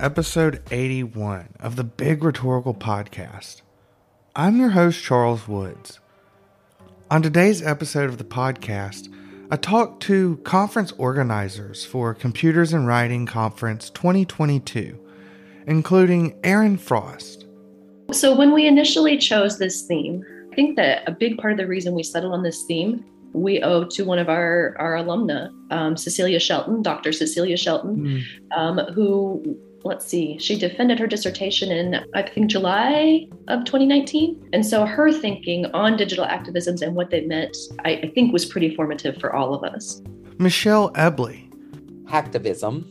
and welcome to episode 81 of the Big Rhetorical Podcast. I'm your host, Charles Woods. On today's episode of the podcast, I talked to conference organizers for Computers and Writing Conference 2022, including Erin Frost. So, when we initially chose this theme, I think that a big part of the reason we settled on this theme we owe to one of our our alumna, um, Cecilia Shelton, Dr. Cecilia Shelton, mm. um, who let's see, she defended her dissertation in I think July of 2019, and so her thinking on digital activisms and what they meant, I, I think, was pretty formative for all of us. Michelle Eble, activism,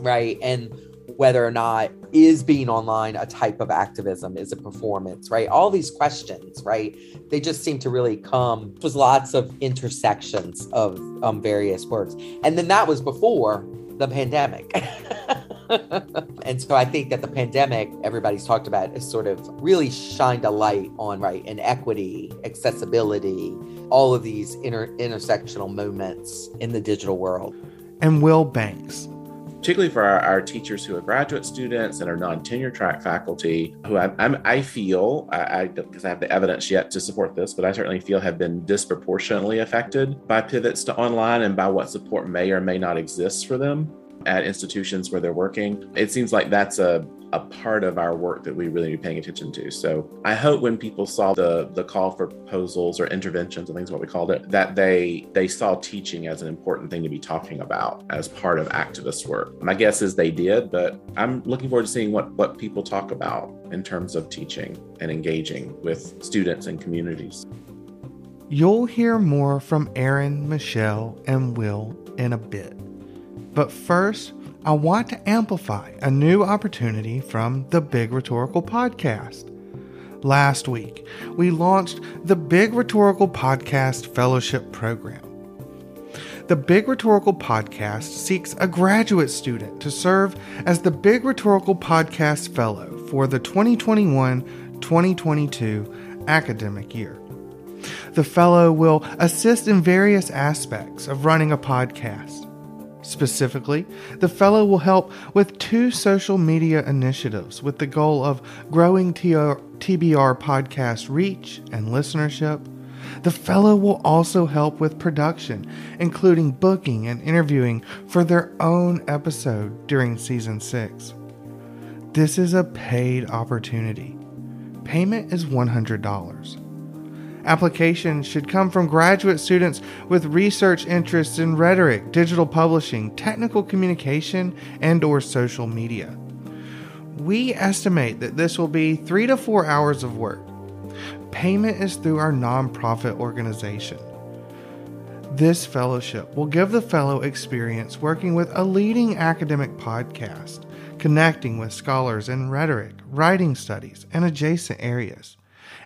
right, and whether or not is being online a type of activism? Is a performance right? All these questions right? They just seem to really come was lots of intersections of um, various words. And then that was before the pandemic and so i think that the pandemic everybody's talked about has sort of really shined a light on right inequity accessibility all of these inter- intersectional moments in the digital world. And will banks. Particularly for our, our, teachers who are graduate students and are non-tenure track faculty, who I, I'm, i feel, I because I, I have the evidence yet to support this, but I certainly feel have been disproportionately affected by pivots to online and by what support may or may not exist for them at institutions where they're working. It seems like that's a a part of our work that we really be paying attention to. So I hope when people saw the the call for proposals or interventions, I think is what we called it, that they they saw teaching as an important thing to be talking about as part of activist work. My guess is they did, but I'm looking forward to seeing what what people talk about in terms of teaching and engaging with students and communities. You'll hear more from Erin, Michelle, and Will in a bit. But first, I want to amplify a new opportunity from the Big Rhetorical Podcast. Last week, we launched the Big Rhetorical Podcast Fellowship Program. The Big Rhetorical Podcast seeks a graduate student to serve as the Big Rhetorical Podcast Fellow for the 2021 2022 academic year. The fellow will assist in various aspects of running a podcast Specifically, the fellow will help with two social media initiatives with the goal of growing TBR podcast reach and listenership. The fellow will also help with production, including booking and interviewing for their own episode during season 6. This is a paid opportunity. Payment is $100. Applications should come from graduate students with research interests in rhetoric, digital publishing, technical communication, and or social media. We estimate that this will be 3 to 4 hours of work. Payment is through our nonprofit organization. This fellowship will give the fellow experience working with a leading academic podcast, connecting with scholars in rhetoric, writing studies, and adjacent areas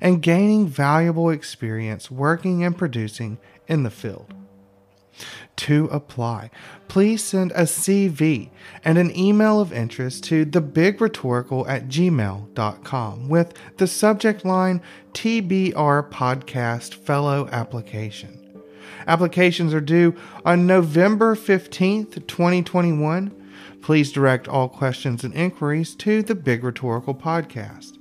and gaining valuable experience working and producing in the field. To apply, please send a CV and an email of interest to thebigrhetorical at gmail.com with the subject line TBR Podcast Fellow Application. Applications are due on November 15th, 2021. Please direct all questions and inquiries to the Big Rhetorical Podcast.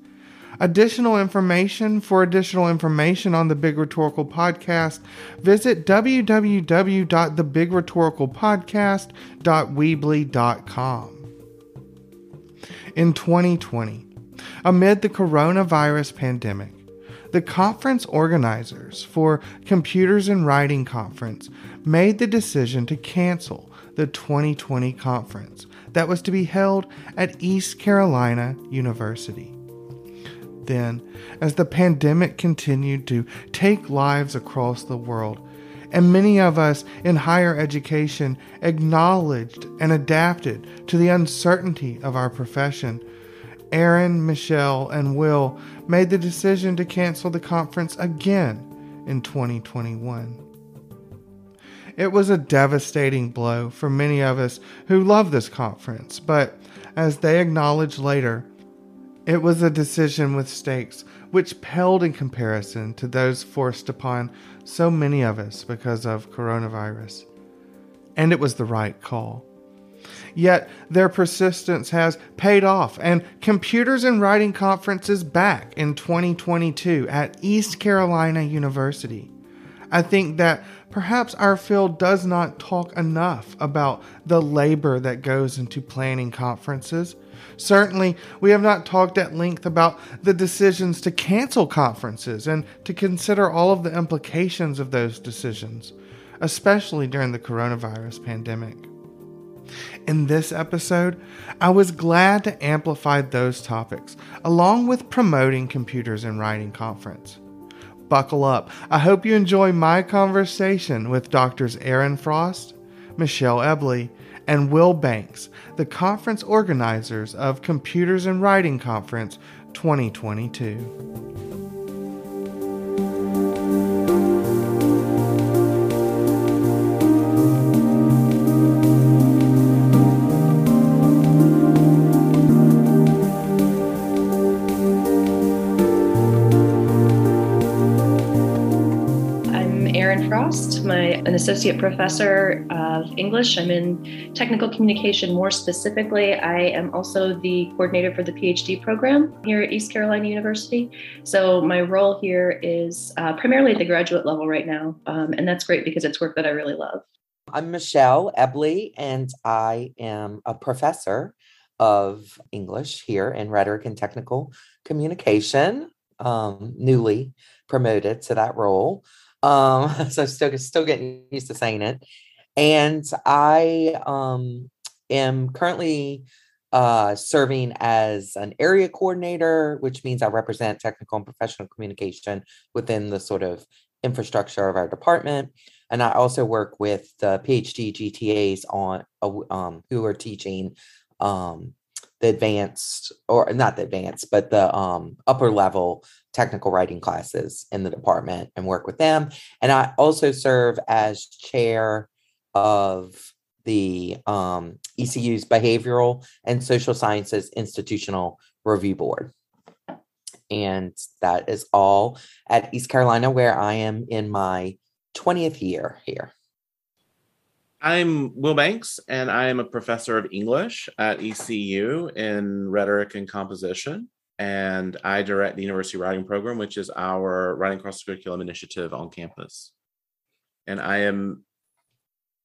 Additional information for additional information on the Big Rhetorical Podcast, visit www.thebigRhetoricalPodcast.weebly.com. In 2020, amid the coronavirus pandemic, the conference organizers for Computers and Writing Conference made the decision to cancel the 2020 conference that was to be held at East Carolina University then as the pandemic continued to take lives across the world. And many of us in higher education acknowledged and adapted to the uncertainty of our profession. Erin, Michelle, and Will made the decision to cancel the conference again in 2021. It was a devastating blow for many of us who love this conference, but as they acknowledged later, it was a decision with stakes which paled in comparison to those forced upon so many of us because of coronavirus. And it was the right call. Yet their persistence has paid off, and Computers and Writing Conference is back in 2022 at East Carolina University. I think that perhaps our field does not talk enough about the labor that goes into planning conferences. Certainly, we have not talked at length about the decisions to cancel conferences and to consider all of the implications of those decisions, especially during the coronavirus pandemic. In this episode, I was glad to amplify those topics, along with promoting Computers and Writing Conference. Buckle up. I hope you enjoy my conversation with Doctors Erin Frost, Michelle Eble, and Will Banks, the conference organizers of Computers and Writing Conference 2022. An associate professor of English. I'm in technical communication more specifically. I am also the coordinator for the PhD program here at East Carolina University. So my role here is uh, primarily at the graduate level right now. Um, and that's great because it's work that I really love. I'm Michelle Eble, and I am a professor of English here in rhetoric and technical communication, um, newly promoted to that role. Um, so still still getting used to saying it. And I um am currently uh, serving as an area coordinator, which means I represent technical and professional communication within the sort of infrastructure of our department. And I also work with the PhD GTAs on uh, um, who are teaching um, the advanced or not the advanced, but the um, upper level technical writing classes in the department and work with them. And I also serve as chair of the um, ECU's Behavioral and Social Sciences Institutional Review Board. And that is all at East Carolina, where I am in my 20th year here. I'm Will Banks, and I am a professor of English at ECU in rhetoric and composition. And I direct the University Writing Program, which is our writing cross curriculum initiative on campus. And I am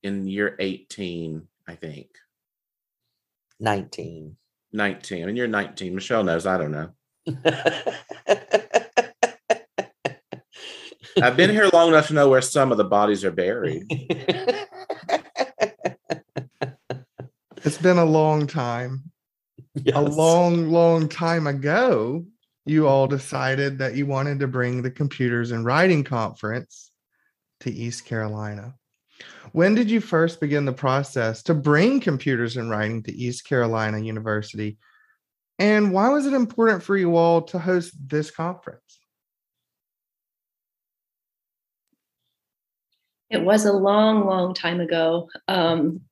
in year 18, I think. 19. 19. I mean, you're 19. Michelle knows. I don't know. I've been here long enough to know where some of the bodies are buried. It's been a long time. Yes. A long, long time ago, you all decided that you wanted to bring the computers and writing conference to East Carolina. When did you first begin the process to bring computers and writing to East Carolina University? And why was it important for you all to host this conference? It was a long, long time ago. Um,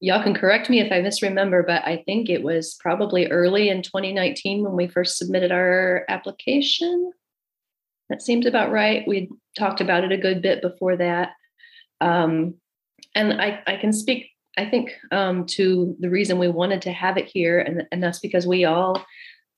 y'all can correct me if I misremember, but I think it was probably early in 2019 when we first submitted our application. That seems about right. We talked about it a good bit before that. Um, and I, I can speak, I think, um, to the reason we wanted to have it here, and, and that's because we all,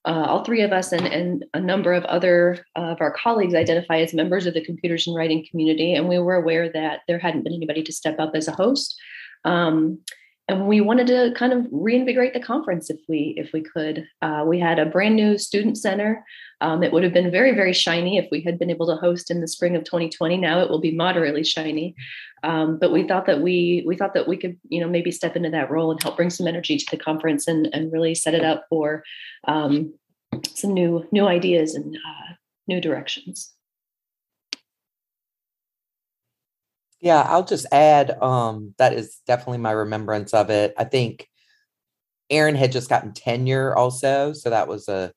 uh, all three of us and, and a number of other uh, of our colleagues identify as members of the computers and writing community, and we were aware that there hadn't been anybody to step up as a host. Um, and we wanted to kind of reinvigorate the conference if we if we could. Uh, we had a brand new student center. Um, it would have been very very shiny if we had been able to host in the spring of 2020. Now it will be moderately shiny, um, but we thought that we we thought that we could you know maybe step into that role and help bring some energy to the conference and and really set it up for um, some new new ideas and uh, new directions. Yeah, I'll just add um, that is definitely my remembrance of it. I think Erin had just gotten tenure also, so that was a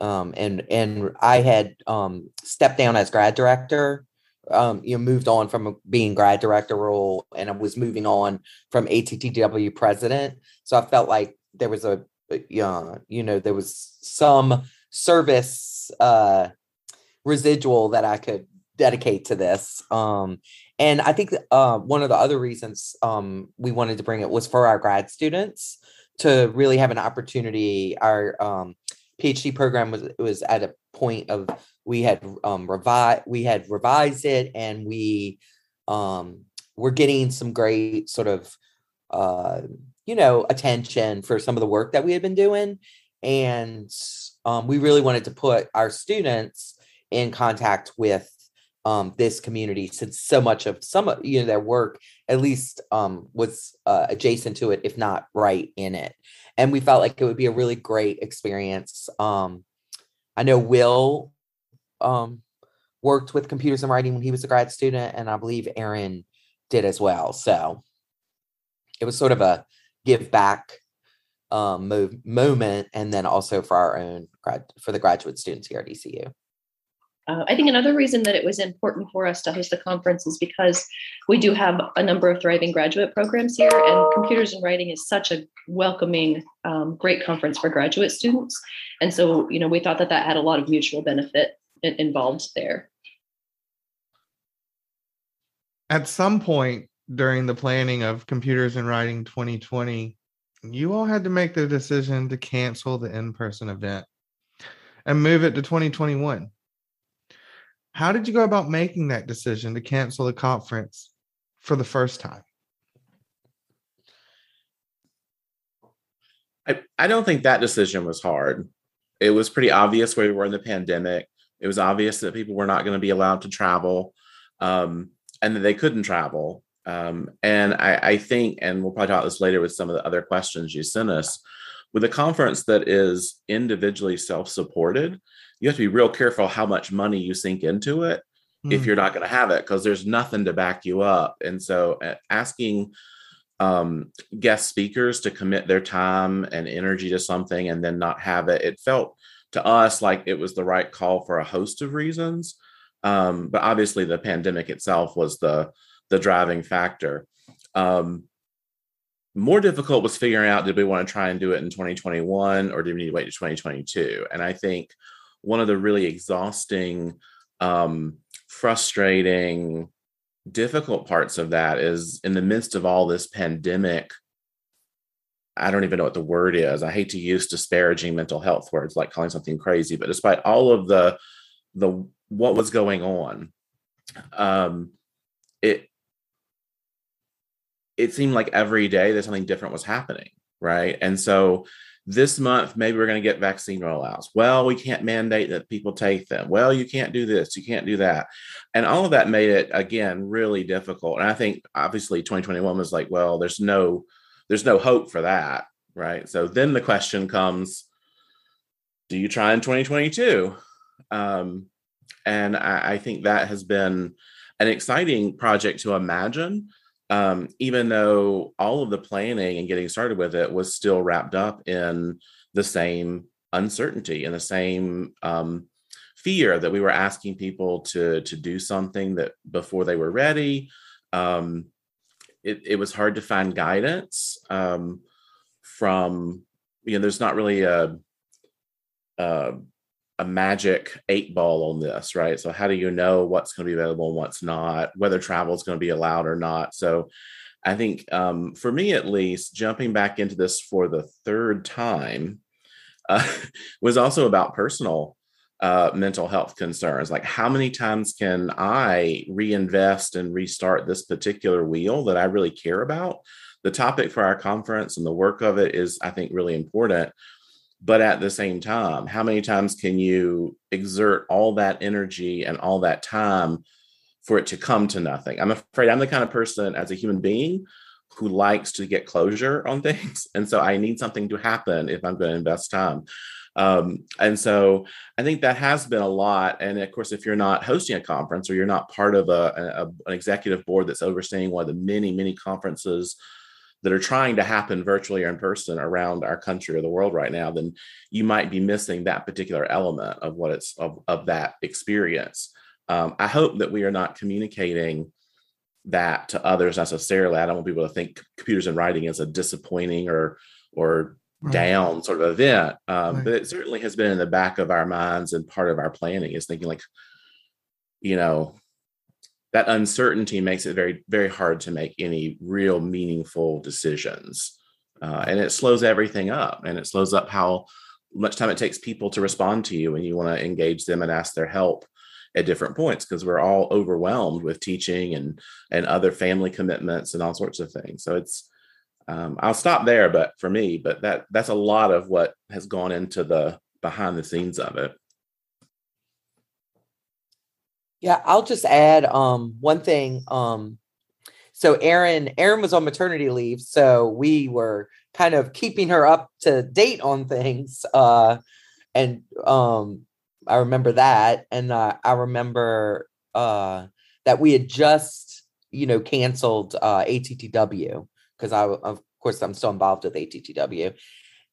um, and and I had um, stepped down as grad director. Um, you know, moved on from being grad director role, and I was moving on from ATTW president. So I felt like there was a, uh, you know, there was some service uh, residual that I could dedicate to this. Um, And I think uh, one of the other reasons um, we wanted to bring it was for our grad students to really have an opportunity. Our um, PhD program was was at a point of we had um, revised we had revised it and we um, were getting some great sort of uh, you know attention for some of the work that we had been doing and um, we really wanted to put our students in contact with um, this community since so much of some of you know their work at least um, was uh, adjacent to it if not right in it. And we felt like it would be a really great experience. Um, i know will um, worked with computers and writing when he was a grad student and i believe Erin did as well. So it was sort of a give back um, move, moment and then also for our own grad for the graduate students here at ecu uh, I think another reason that it was important for us to host the conference is because we do have a number of thriving graduate programs here, and computers and writing is such a welcoming, um, great conference for graduate students. And so, you know, we thought that that had a lot of mutual benefit involved there. At some point during the planning of Computers and Writing 2020, you all had to make the decision to cancel the in person event and move it to 2021 how did you go about making that decision to cancel the conference for the first time? I, I don't think that decision was hard. It was pretty obvious where we were in the pandemic. It was obvious that people were not going to be allowed to travel um, and that they couldn't travel. Um, and I, I think, and we'll probably talk about this later with some of the other questions you sent us, with a conference that is individually self supported, you have to be real careful how much money you sink into it mm. if hmm. you're not going to have it because there's nothing to back you up. And so asking um, guest speakers to commit their time and energy to something and then not have it, it felt to us like it was the right call for a host of reasons. Um, but obviously, the pandemic itself was the the driving factor. Um, more difficult was figuring out did we want to try and do it in 2021 or did we need to wait to 2022? And I think one of the really exhausting, um, frustrating, difficult parts of that is in the midst of all this pandemic. I don't even know what the word is. I hate to use disparaging mental health words like calling something crazy, but despite all of the the what was going on, um, it it seemed like every day that something different was happening, right? And so this month maybe we're going to get vaccine rollouts. Well we can't mandate that people take them. Well you can't do this you can't do that. And all of that made it again really difficult. And i think obviously 2021 was like well there's no there's no hope for that right? So then the question comes do you try in 2022 um, and I, I think that has been an exciting project to imagine um, even though all of the planning and getting started with it was still wrapped up in the same uncertainty and the same um, fear that we were asking people to to do something that before they were ready. Um, it, it was hard to find guidance um, from you know. There's not really a, a a magic eight ball on this, right? So how do you know what's going to be available and what's not, whether travel is going to be allowed or not? So I think um, for me at least, jumping back into this for the third time uh, was also about personal uh, mental health concerns. Like, how many times can I reinvest and restart this particular wheel that I really care about? The topic for our conference and the work of it is, I think, really important but at the same time how many times can you exert all that energy and all that time for it to come to nothing? I'm afraid i'm the kind of person as a human being who likes to get closure on things and so i need something to happen if i'm going to invest time. Um, and so i think that has been a lot and of course if you're not hosting a conference or you're not part of a, a an executive board that's overseeing one of the many many conferences that are trying to happen virtually or in person around our country or the world right now, then you might be missing that particular element of what it's of, of that experience. Um, I hope that we are not communicating that to others necessarily. I don't want people to think computers and writing is a disappointing or or right. down sort of event. Um, right. But it certainly has been in the back of our minds and part of our planning is thinking like, you know, that uncertainty makes it very very hard to make any real meaningful decisions. Uh, and it slows everything up and it slows up how much time it takes people to respond to you and you want to engage them and ask their help at different points because we're all overwhelmed with teaching and and other family commitments and all sorts of things. So it's um, i'll stop there but for me but that that's a lot of what has gone into the behind the scenes of it yeah i'll just add um one thing um so Erin, Erin was on maternity leave, so we were kind of keeping her up to date on things. Uh, and um, I remember that, and uh, I remember uh, that we had just, you know, canceled uh, ATTW because I, of course, I'm still involved with ATTW,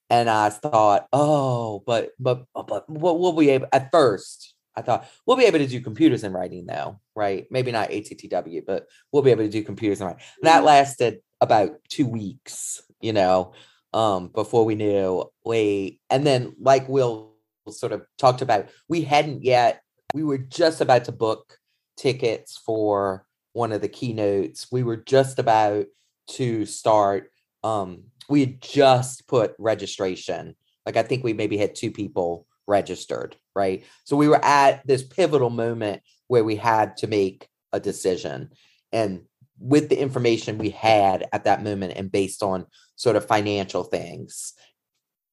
and I thought, oh, but but but what will we able at first? I thought we'll be able to do computers and writing now, right? Maybe not ATTW, but we'll be able to do computers and writing. And that mm-hmm. lasted about two weeks, you know, um, before we knew we, and then like Will sort of talked about, we hadn't yet, we were just about to book tickets for one of the keynotes. We were just about to start. Um, we had just put registration. Like I think we maybe had two people registered, right? So we were at this pivotal moment where we had to make a decision. And with the information we had at that moment and based on sort of financial things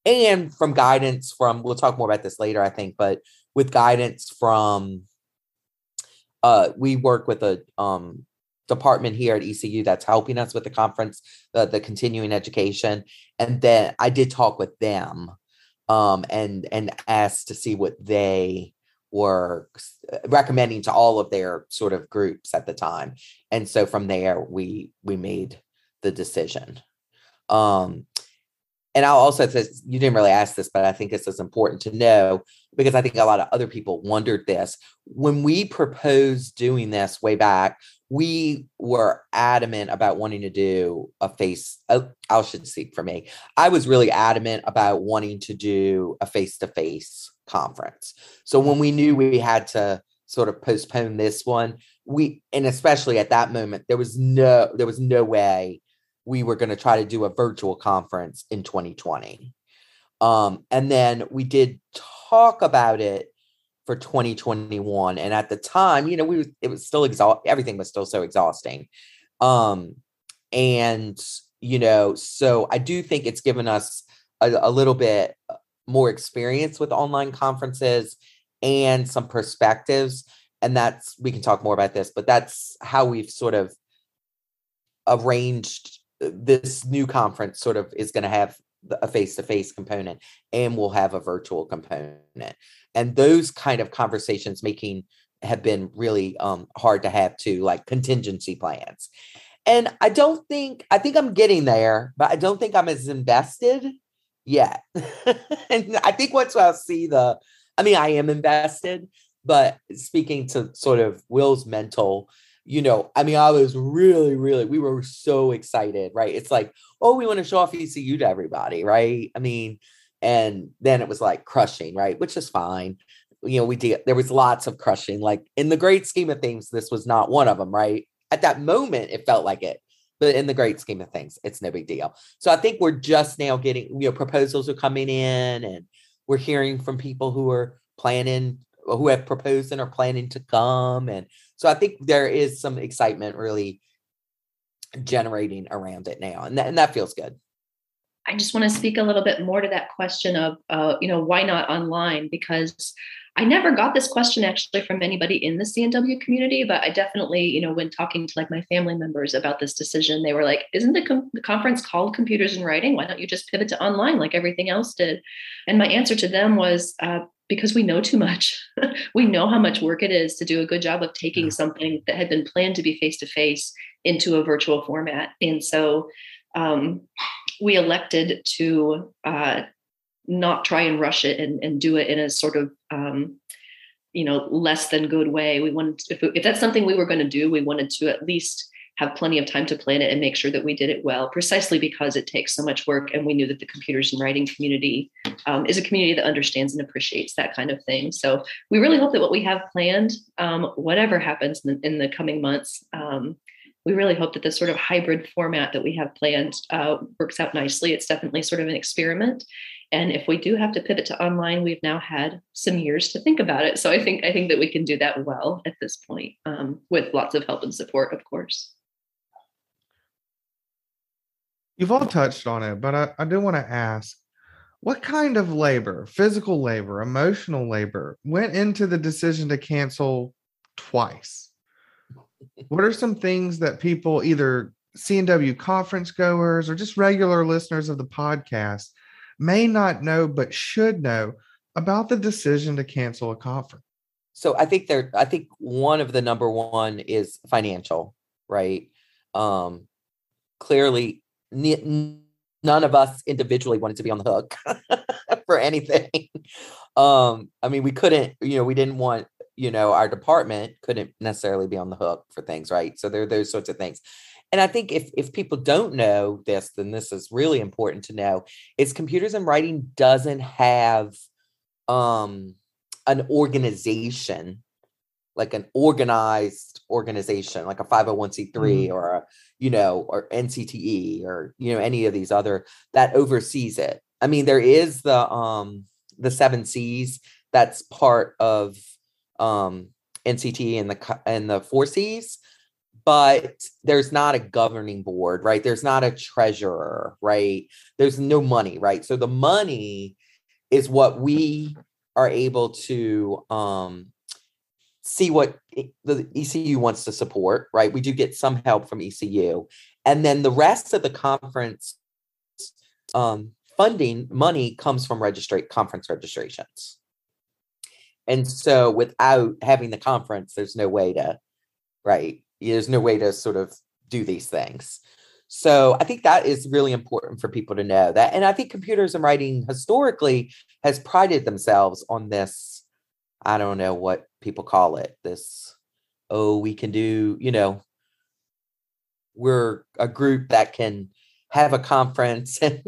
and from guidance from we'll talk more about this later i think but with guidance from uh we work with a um department here at ECU that's helping us with the conference the continuing education and then I did talk with them um, and and asked to see what they were uh, recommending to all of their sort of groups at the time. And so from there we we made the decision. Um and i'll also say you didn't really ask this but i think this is important to know because i think a lot of other people wondered this. When we proposed doing this way back we were adamant about wanting to do a face oh, i should speak for me. I was really adamant about wanting to do a face-to-face conference. So when we knew we had to sort of postpone this one we and especially at that moment there was no there was no way we were going to try to do a virtual conference in 2020 um and then we did talk about it for 2021 and at the time you know we it was still exhaust everything was still so exhausting. Um and you know so i do think it's given us a, a little bit uh, more experience with online conferences and some perspectives and that's we can talk more about this but that's how we've sort of arranged uh, this new conference sort of is going to have a face-to-face component and we'll have a virtual component. And those kind of conversations making have been really um, hard to have to like contingency plans. And i don't think i think i'm getting there but i don't think i'm as invested yet. And i think once i'll see the i mean i am invested but speaking to sort of will's mental you know, I mean, I was really, really, we were so excited, right? It's like, oh, we want to show off ECU to everybody, right? I mean, and then it was like crushing, right? Which is fine. You know, we did, there was lots of crushing. Like in the great scheme of things, this was not one of them, right? At that moment, it felt like it. But in the great scheme of things, it's no big deal. So I think we're just now getting, you know, proposals are coming in and we're hearing from people who are planning, who have proposed and are planning to come. And so I think there is some excitement really generating around it now, and that, and that feels good. I just want to speak a little bit more to that question of, uh, you know, why not online? Because I never got this question actually from anybody in the CNW community, but I definitely, you know, when talking to like my family members about this decision, they were like, "Isn't the, com- the conference called Computers and Writing? Why don't you just pivot to online like everything else did?" And my answer to them was, uh, because we know too much. we know how much work it is to do a good job of taking something that had been planned to be face to face into a virtual format. And so um, we elected to uh, not try and rush it and, and, do it in a sort of um, you know less than good way. We wanted if, if that's something we were going to do, we wanted to at least have plenty of time to plan it and make sure that we did it well, precisely because it takes so much work. And we knew that the computers and writing community um, is a community that understands and appreciates that kind of thing. So we really hope that what we have planned, um, whatever happens in the, in the coming months, um, we really hope that this sort of hybrid format that we have planned uh, works out nicely. It's definitely sort of an experiment. And if we do have to pivot to online, we've now had some years to think about it. So I think I think that we can do that well at this point, um, with lots of help and support, of course. You've all touched on it, but I, I do want to ask what kind of labor, physical labor, emotional labor, went into the decision to cancel twice? what are some things that people, either CNW conference goers or just regular listeners of the podcast, may not know but should know about the decision to cancel a conference? So I think there, I think one of the number one is financial, right? Um, clearly, none of us individually wanted to be on the hook for anything. Um, I mean, we couldn't, you know, we didn't want, you know, our department couldn't necessarily be on the hook for things, right? So there are those sorts of things. And I think if if people don't know this, then this is really important to know. Is computers and writing doesn't have um an organization like an organized organization like a 501c3 mm-hmm. or a you know or ncte or you know any of these other that oversees it i mean there is the um the seven c's that's part of um nct and the and the four c's but there's not a governing board right there's not a treasurer right there's no money right so the money is what we are able to um see what the ECU wants to support, right? We do get some help from ECU. And then the rest of the conference um, funding money comes from registrate conference registrations. And so without having the conference, there's no way to, right? There's no way to sort of do these things. So I think that is really important for people to know that. And I think computers and writing historically has prided themselves on this I don't know what people call it. This, oh, we can do, you know, we're a group that can have a conference and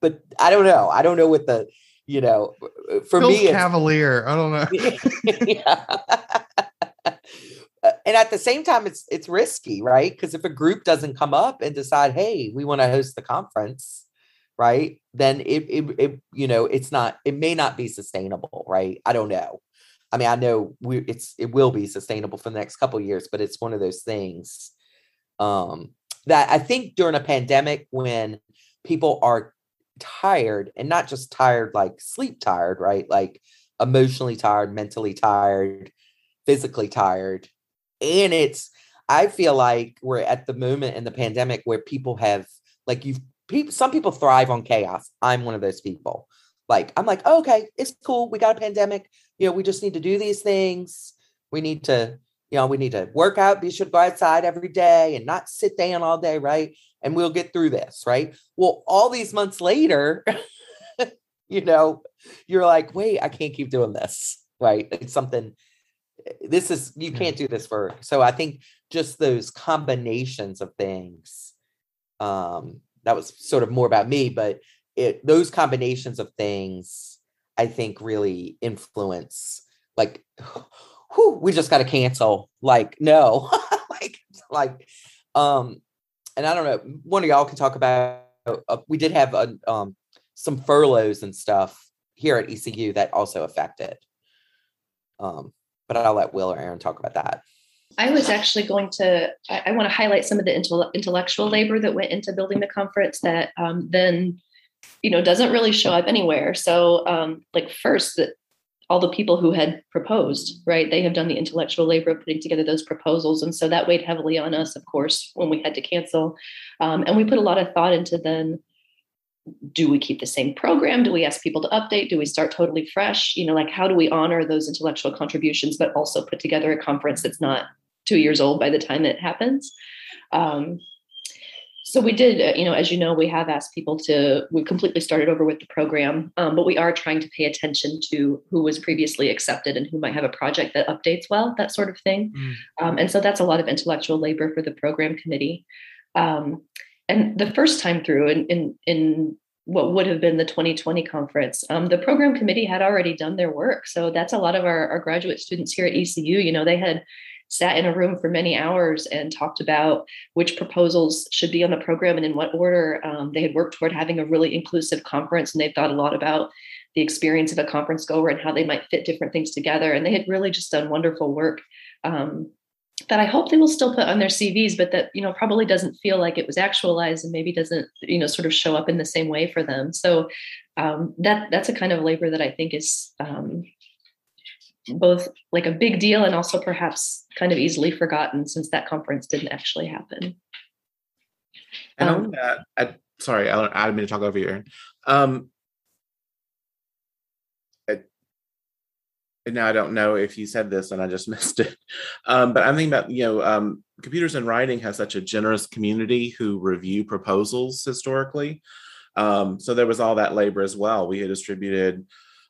but I don't know. I don't know what the, you know, for me cavalier. I don't know. yeah. Uh, and at the same time it's it's risky, right? Because if a group doesn't come up and decide, "Hey, we want to host the conference," right? Then it, it, it you know it's not it may not be sustainable right? I don't know. I mean i know we it's it will be sustainable for the next couple years but it's one of those things um that i think during a pandemic when people are tired and not just tired like sleep tired right? Like emotionally tired mentally tired physically tired and it's i feel like we're at the moment in the pandemic where people have like you've people some people thrive on chaos. I'm one of those people. Like I'm like, oh, okay, it's cool. We got a pandemic. You know, we just need to do these things. We need to, you know, we need to work out. be sure to go outside every day and not sit down all day, right? And we'll get through this, right? Well, all these months later, you know, you're like, wait, I can't keep doing this, right? It's something. This is you can't do this for. So I think just those combinations of things um that was sort of more about me, but it those combinations of things I think really influence like whew, we just got to cancel like no like like um and I don't know one of y'all can talk about uh, we did have a, um some furloughs and stuff here at ECU that also affected um but I'll let Will or Erin talk about that. I was actually going to, I, I want to highlight some of the intellectual labor that went into building the conference that um, then, you know, doesn't really show up anywhere. So, um, like, first, that all the people who had proposed, right, they have done the intellectual labor of putting together those proposals. And so that weighed heavily on us, of course, when we had to cancel. Um, and we put a lot of thought into then do we keep the same program do we ask people to update do we start totally fresh you know like how do we honor those intellectual contributions but also put together a conference that's not two years old by the time it happens. Um, So we did, uh, you know, as you know, we have asked people to, we completely started over with the program, um, but we are trying to pay attention to who was previously accepted and who might have a project that updates well, that sort of thing. Mm. Um, and so that's a lot of intellectual labor for the program committee. Um, and the first time through in, in, in what would have been the 2020 conference, um, the program committee had already done their work. So that's a lot of our, our graduate students here at ECU. You know, they had sat in a room for many hours and talked about which proposals should be on the program and in what order. Um, they had worked toward having a really inclusive conference, and they thought a lot about the experience of a conference goer and how they might fit different things together. And they had really just done wonderful work um, that I hope they will still put on their CVs, but that you know probably doesn't feel like it was actualized and maybe doesn't you know sort of show up in the same way for them. So um, that that's a kind of labor that I think is um, both like a big deal and also perhaps kind of easily forgotten since that conference didn't actually happen. And um, on that, I, sorry, I, I didn't mean to talk over you, Erin. Um, and now I don't know if you said this and I just missed it. Um, but I'm thinking about, you know, um, computers and writing has such a generous community who review proposals historically. Um, so there was all that labor as well. We had distributed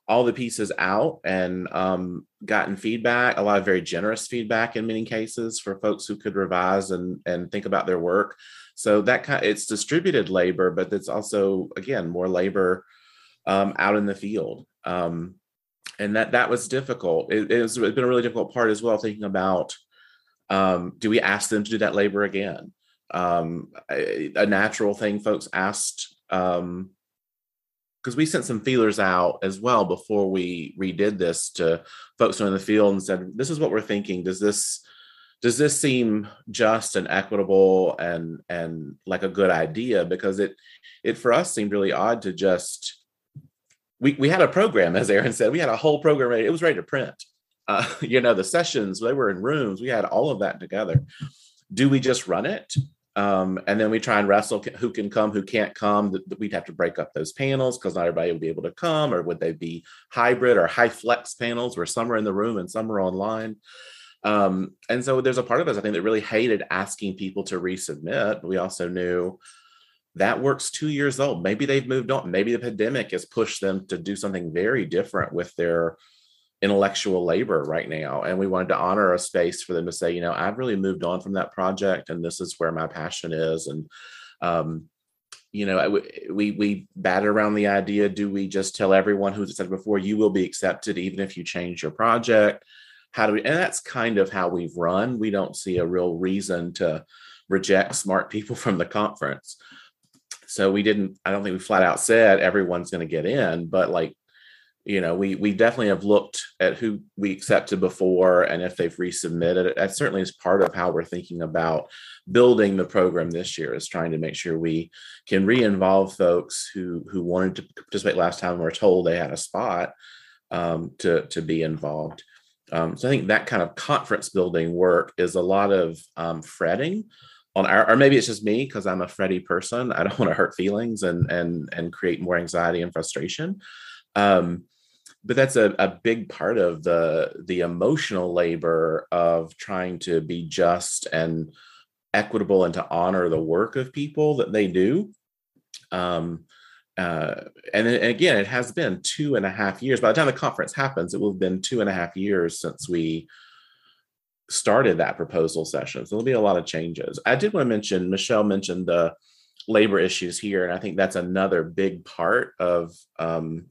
all the pieces out and um, gotten feedback, a lot of very generous feedback in many cases for folks who could revise and and think about their work. So that kind of, it's distributed labor, but it's also again more labor um, out in the field, um, and that that was difficult. It, it's been a really difficult part as well, thinking about um, do we ask them to do that labor again? Um, a, a, natural thing folks asked um, because we sent some feelers out as well before we redid this to folks who are in the field and said, "This is what we're thinking. Does this does this seem just and equitable and and like a good idea?" Because it it for us seemed really odd to just we we had a program, as Erin said, we had a whole program ready. It was ready to print. Uh, you know, the sessions they were in rooms. We had all of that together. Do we just run it? Um, and then we try and wrestle who can come, who can't come. We'd have to break up those panels because not everybody would be able to come, or would they be hybrid or high flex panels where some are in the room and some are online? Um, and so there's a part of us, I think, that really hated asking people to resubmit. But we also knew that works two years old. Maybe they've moved on. Maybe the pandemic has pushed them to do something very different with their intellectual labor right now. And we wanted to honor a space for them to say you know i've really moved on from that project and this is where my passion is. And um, you know we we batted around the idea do we just tell everyone who's said before you will be accepted even if you change your project how do we and that's kind of how we've run. We don't see a real reason to reject smart people from the conference so we didn't i don't think we flat out said everyone's going to get in but like you know we we definitely have looked at who we accepted before and if they've resubmitted. It that certainly is part of how we're thinking about building the program this year is trying to make sure we can re-involve folks who who wanted to participate last time and were told they had a spot um, to to be involved. Um, so i think that kind of conference building work is a lot of um, fretting on our, or maybe it's just me because i'm a fretty person. I don't want to hurt feelings and and and create more anxiety and frustration. Um, but that's a, a big part of the the emotional labor of trying to be just and equitable and to honor the work of people that they do. Um, uh, and, and again it has been two and a half years. By the time the conference happens it will have been two and a half years since we started that proposal session so there'll be a lot of changes. I did want to mention michelle mentioned the labor issues here and i think that's another big part of um,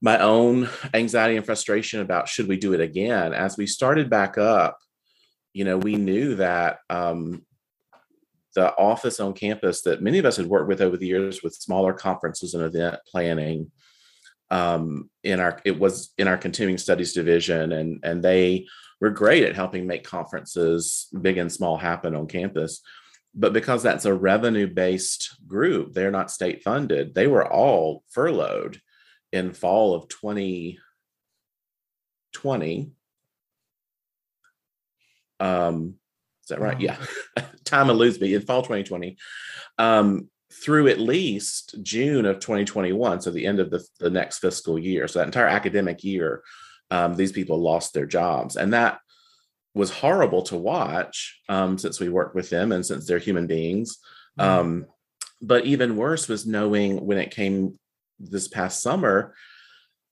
my own anxiety and frustration about should we do it again? As we started back up you know we knew that um, the office on campus that many of us had worked with over the years with smaller conferences and event planning um, in our it was in our continuing studies division and and they were great at helping make conferences big and small happen on campus but because that's a revenue based group they're not state funded they were all furloughed in fall of 2020. Um, is that right? Yeah. Time eludes me in fall 2020. Um, through at least June of 2021, so the end of the, the next fiscal year. So that entire academic year, um, these people lost their jobs. And that was horrible to watch um, since we worked with them and since they're human beings. Mm-hmm. Um, but even worse was knowing when it came this past summer,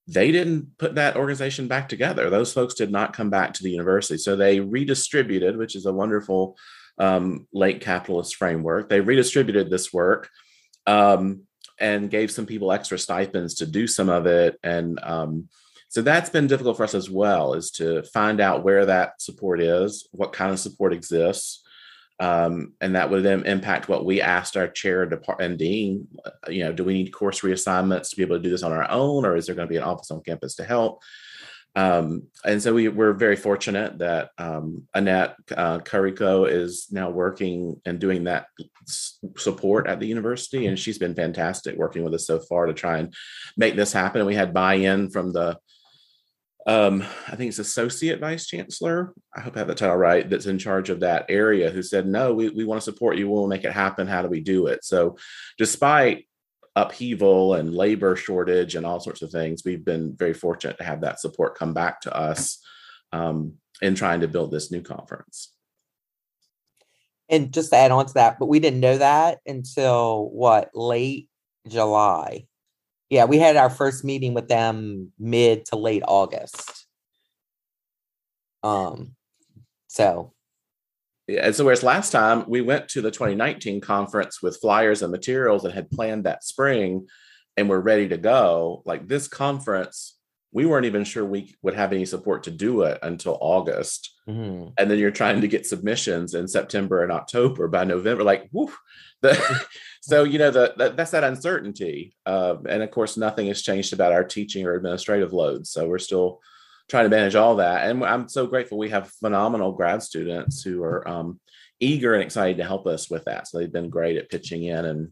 they didn't put that organization back together. Those folks did not come back to the university. So they redistributed, which is a wonderful um, late capitalist framework. They redistributed this work um, and gave some people extra stipends to do some of it. And um, so that's been difficult for us as well, is to find out where that support is, what kind of support exists. Um, and that would then impact what we asked our chair and dean. Uh, you know, do we need course reassignments to be able to do this on our own, or is there going to be an office on campus to help? Um, and so we, we're very fortunate that um, Annette uh, Carico is now working and doing that support at the university, and she's been fantastic working with us so far to try and make this happen. And we had buy-in from the um, I think it's associate vice chancellor. I hope I have the title right. That's in charge of that area. Who said, "No, we, we want to support you. We'll make it happen. How do we do it?" So, despite upheaval and labor shortage and all sorts of things, we've been very fortunate to have that support come back to us um, in trying to build this new conference. And just to add on to that, but we didn't know that until what late July. Yeah, we had our first meeting with them mid to late August. Um, so and so whereas last time we went to the 2019 conference with flyers and materials and had planned that spring and we're ready to go like this conference we weren't even sure we would have any support to do it until august mm-hmm. and then you're trying to get submissions in september and october by november like whoo, the, so you know the, the, that's that uncertainty uh, and of course nothing has changed about our teaching or administrative loads so we're still trying to manage all that. And I'm so grateful we have phenomenal grad students who are um, eager and excited to help us with that. So they've been great at pitching in and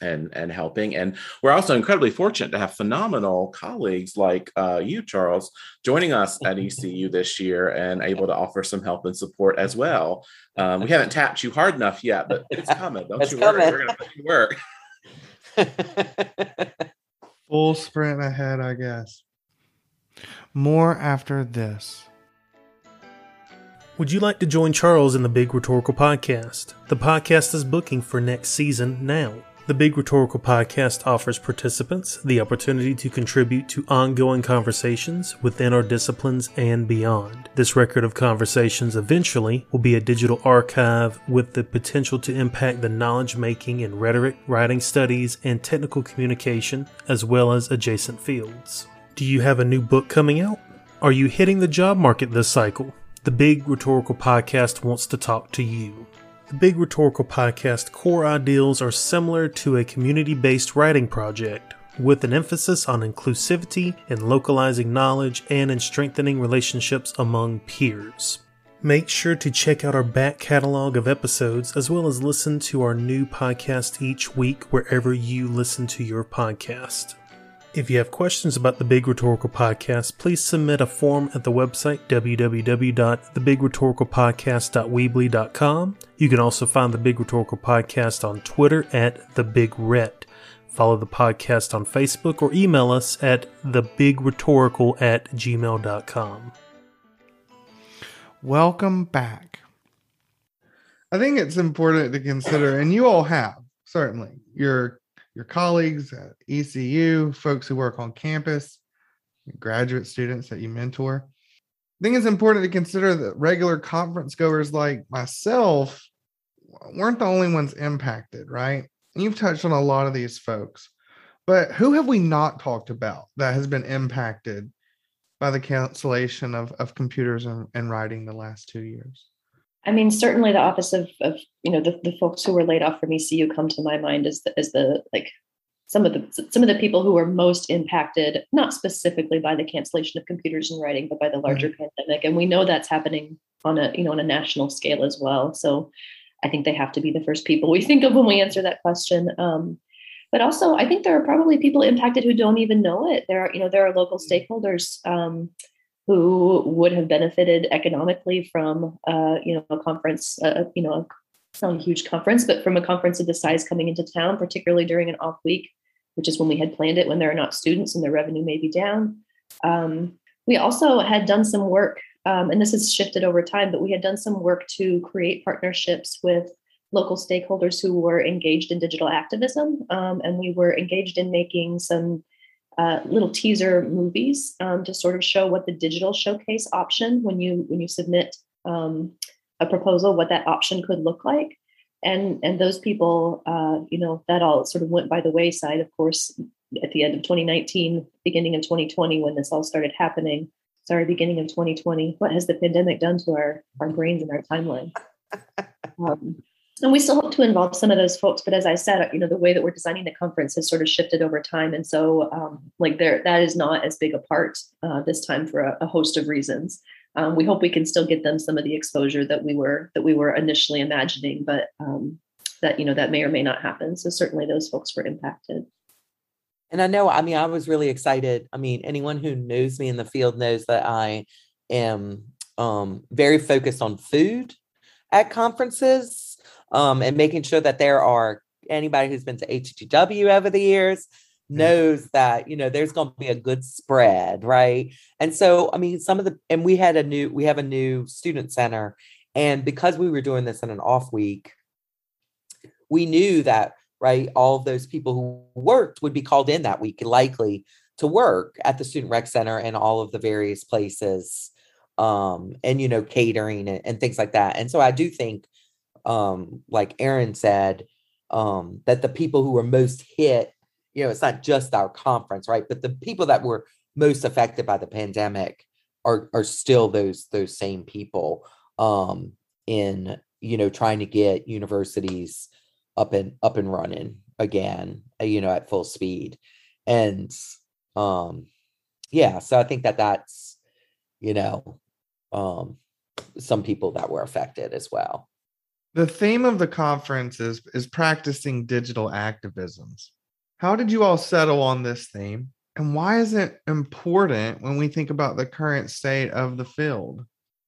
and and helping. And we're also incredibly fortunate to have phenomenal colleagues like uh, you, Charles, joining us at ECU this year and able to offer some help and support as well. Um, we haven't tapped you hard enough yet, but it's coming. Don't it's you coming. worry. We're going to put you work. Full sprint ahead, I guess. More after this. Would you like to join Charles in the Big Rhetorical Podcast? The podcast is booking for next season now. The Big Rhetorical Podcast offers participants the opportunity to contribute to ongoing conversations within our disciplines and beyond. This record of conversations eventually will be a digital archive with the potential to impact the knowledge making in rhetoric, writing studies, and technical communication, as well as adjacent fields. Do you have a new book coming out? Are you hitting the job market this cycle? The Big Rhetorical Podcast wants to talk to you. The Big Rhetorical Podcast core ideals are similar to a community based writing project, with an emphasis on inclusivity in localizing knowledge and in strengthening relationships among peers. Make sure to check out our back catalog of episodes as well as listen to our new podcast each week wherever you listen to your podcast. If you have questions about the Big Rhetorical Podcast, please submit a form at the website www.thebigRhetoricalpodcast.weebly.com. You can also find the Big Rhetorical Podcast on Twitter at the Big Ret. Follow the podcast on Facebook or email us at thebigrhetorical at gmail.com. Welcome back. I think it's important to consider, and you all have certainly your your colleagues at ECU, folks who work on campus, graduate students that you mentor. I think it's important to consider that regular conference goers like myself weren't the only ones impacted, right? You've touched on a lot of these folks, but who have we not talked about that has been impacted by the cancellation of, of computers and, and writing the last two years? I mean, certainly the office of, of you know the, the folks who were laid off from ECU come to my mind as the, as the like some of the some of the people who were most impacted, not specifically by the cancellation of computers and writing, but by the larger mm-hmm. pandemic. And we know that's happening on a you know on a national scale as well. So I think they have to be the first people we think of when we answer that question. Um, but also, I think there are probably people impacted who don't even know it. There are you know there are local mm-hmm. stakeholders. Um, who would have benefited economically from uh, you know a conference uh, you know not a huge conference but from a conference of the size coming into town particularly during an off week which is when we had planned it when there are not students and their revenue may be down um, we also had done some work Um, and this has shifted over time, but we had done some work to create partnerships with local stakeholders who were engaged in digital activism. Um, and we were engaged in making some uh, little teaser movies um, to sort of show what the digital showcase option, when you when you submit um, a proposal, what that option could look like. And and those people, uh, you know, that all sort of went by the wayside. Of course, at the end of 2019, beginning of 2020, when this all started happening. Sorry, beginning of 2020. What has the pandemic done to our our brains and our timeline? Um, and we still hope to involve some of those folks but as i said you know the way that we're designing the conference has sort of shifted over time. And so um, like there that is not as big a part uh, this time for a, a host of reasons. Um, we hope we can still get them some of the exposure that we were that we were initially imagining but um, that you know that may or may not happen. So certainly those folks were impacted. And i know i mean i was really excited. I mean anyone who knows me in the field knows that i am um, very focused on food at conferences um, and making sure that there are anybody who's been to HTW over the years knows that you know there's going to be a good spread right? And so i mean some of the and we had a new we have a new student center and because we were doing this in an off week we knew that right all of those people who worked would be called in that week likely to work at the student rec center and all of the various places um and you know catering and, and things like that. And so i do think um, like Erin said, um, that the people who were most hit, you know, it's not just our conference, right? But the people that were most affected by the pandemic are are still those those same people um, in you know trying to get universities up and up and running again, uh, you know, at full speed, and um, yeah, so I think that that's you know um, some people that were affected as well. The theme of the conference is, is practicing digital activisms. How did you all settle on this theme? And why is it important when we think about the current state of the field?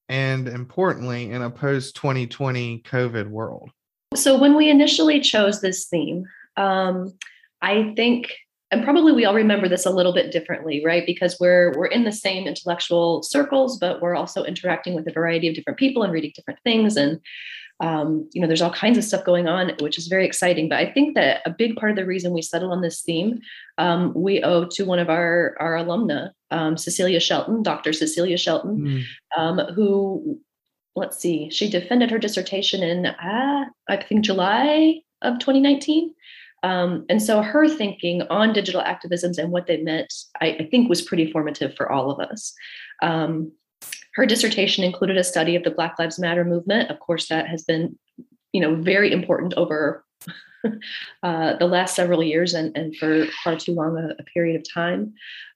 And importantly, in a post 2020 COVID world? So, when we initially chose this theme, um, I think and probably we all remember this a little bit differently right because we're we're in the same intellectual circles but we're also interacting with a variety of different people and reading different things and um, you know, there's all kinds of stuff going on, which is very exciting. But I think that a big part of the reason we settled on this theme, um, we owe to one of our our alumna, um, Cecilia Shelton, Dr. Cecilia Shelton, mm. who, let's see, she defended her dissertation in uh, I think July of 2019. Um, and so her thinking on digital activisms and what they meant, I, I think, was pretty formative for all of us. Her dissertation included a study of the Black Lives Matter movement. Of course, that has been, you know, very important over uh, the last several years and, and for far too long a, a period of time.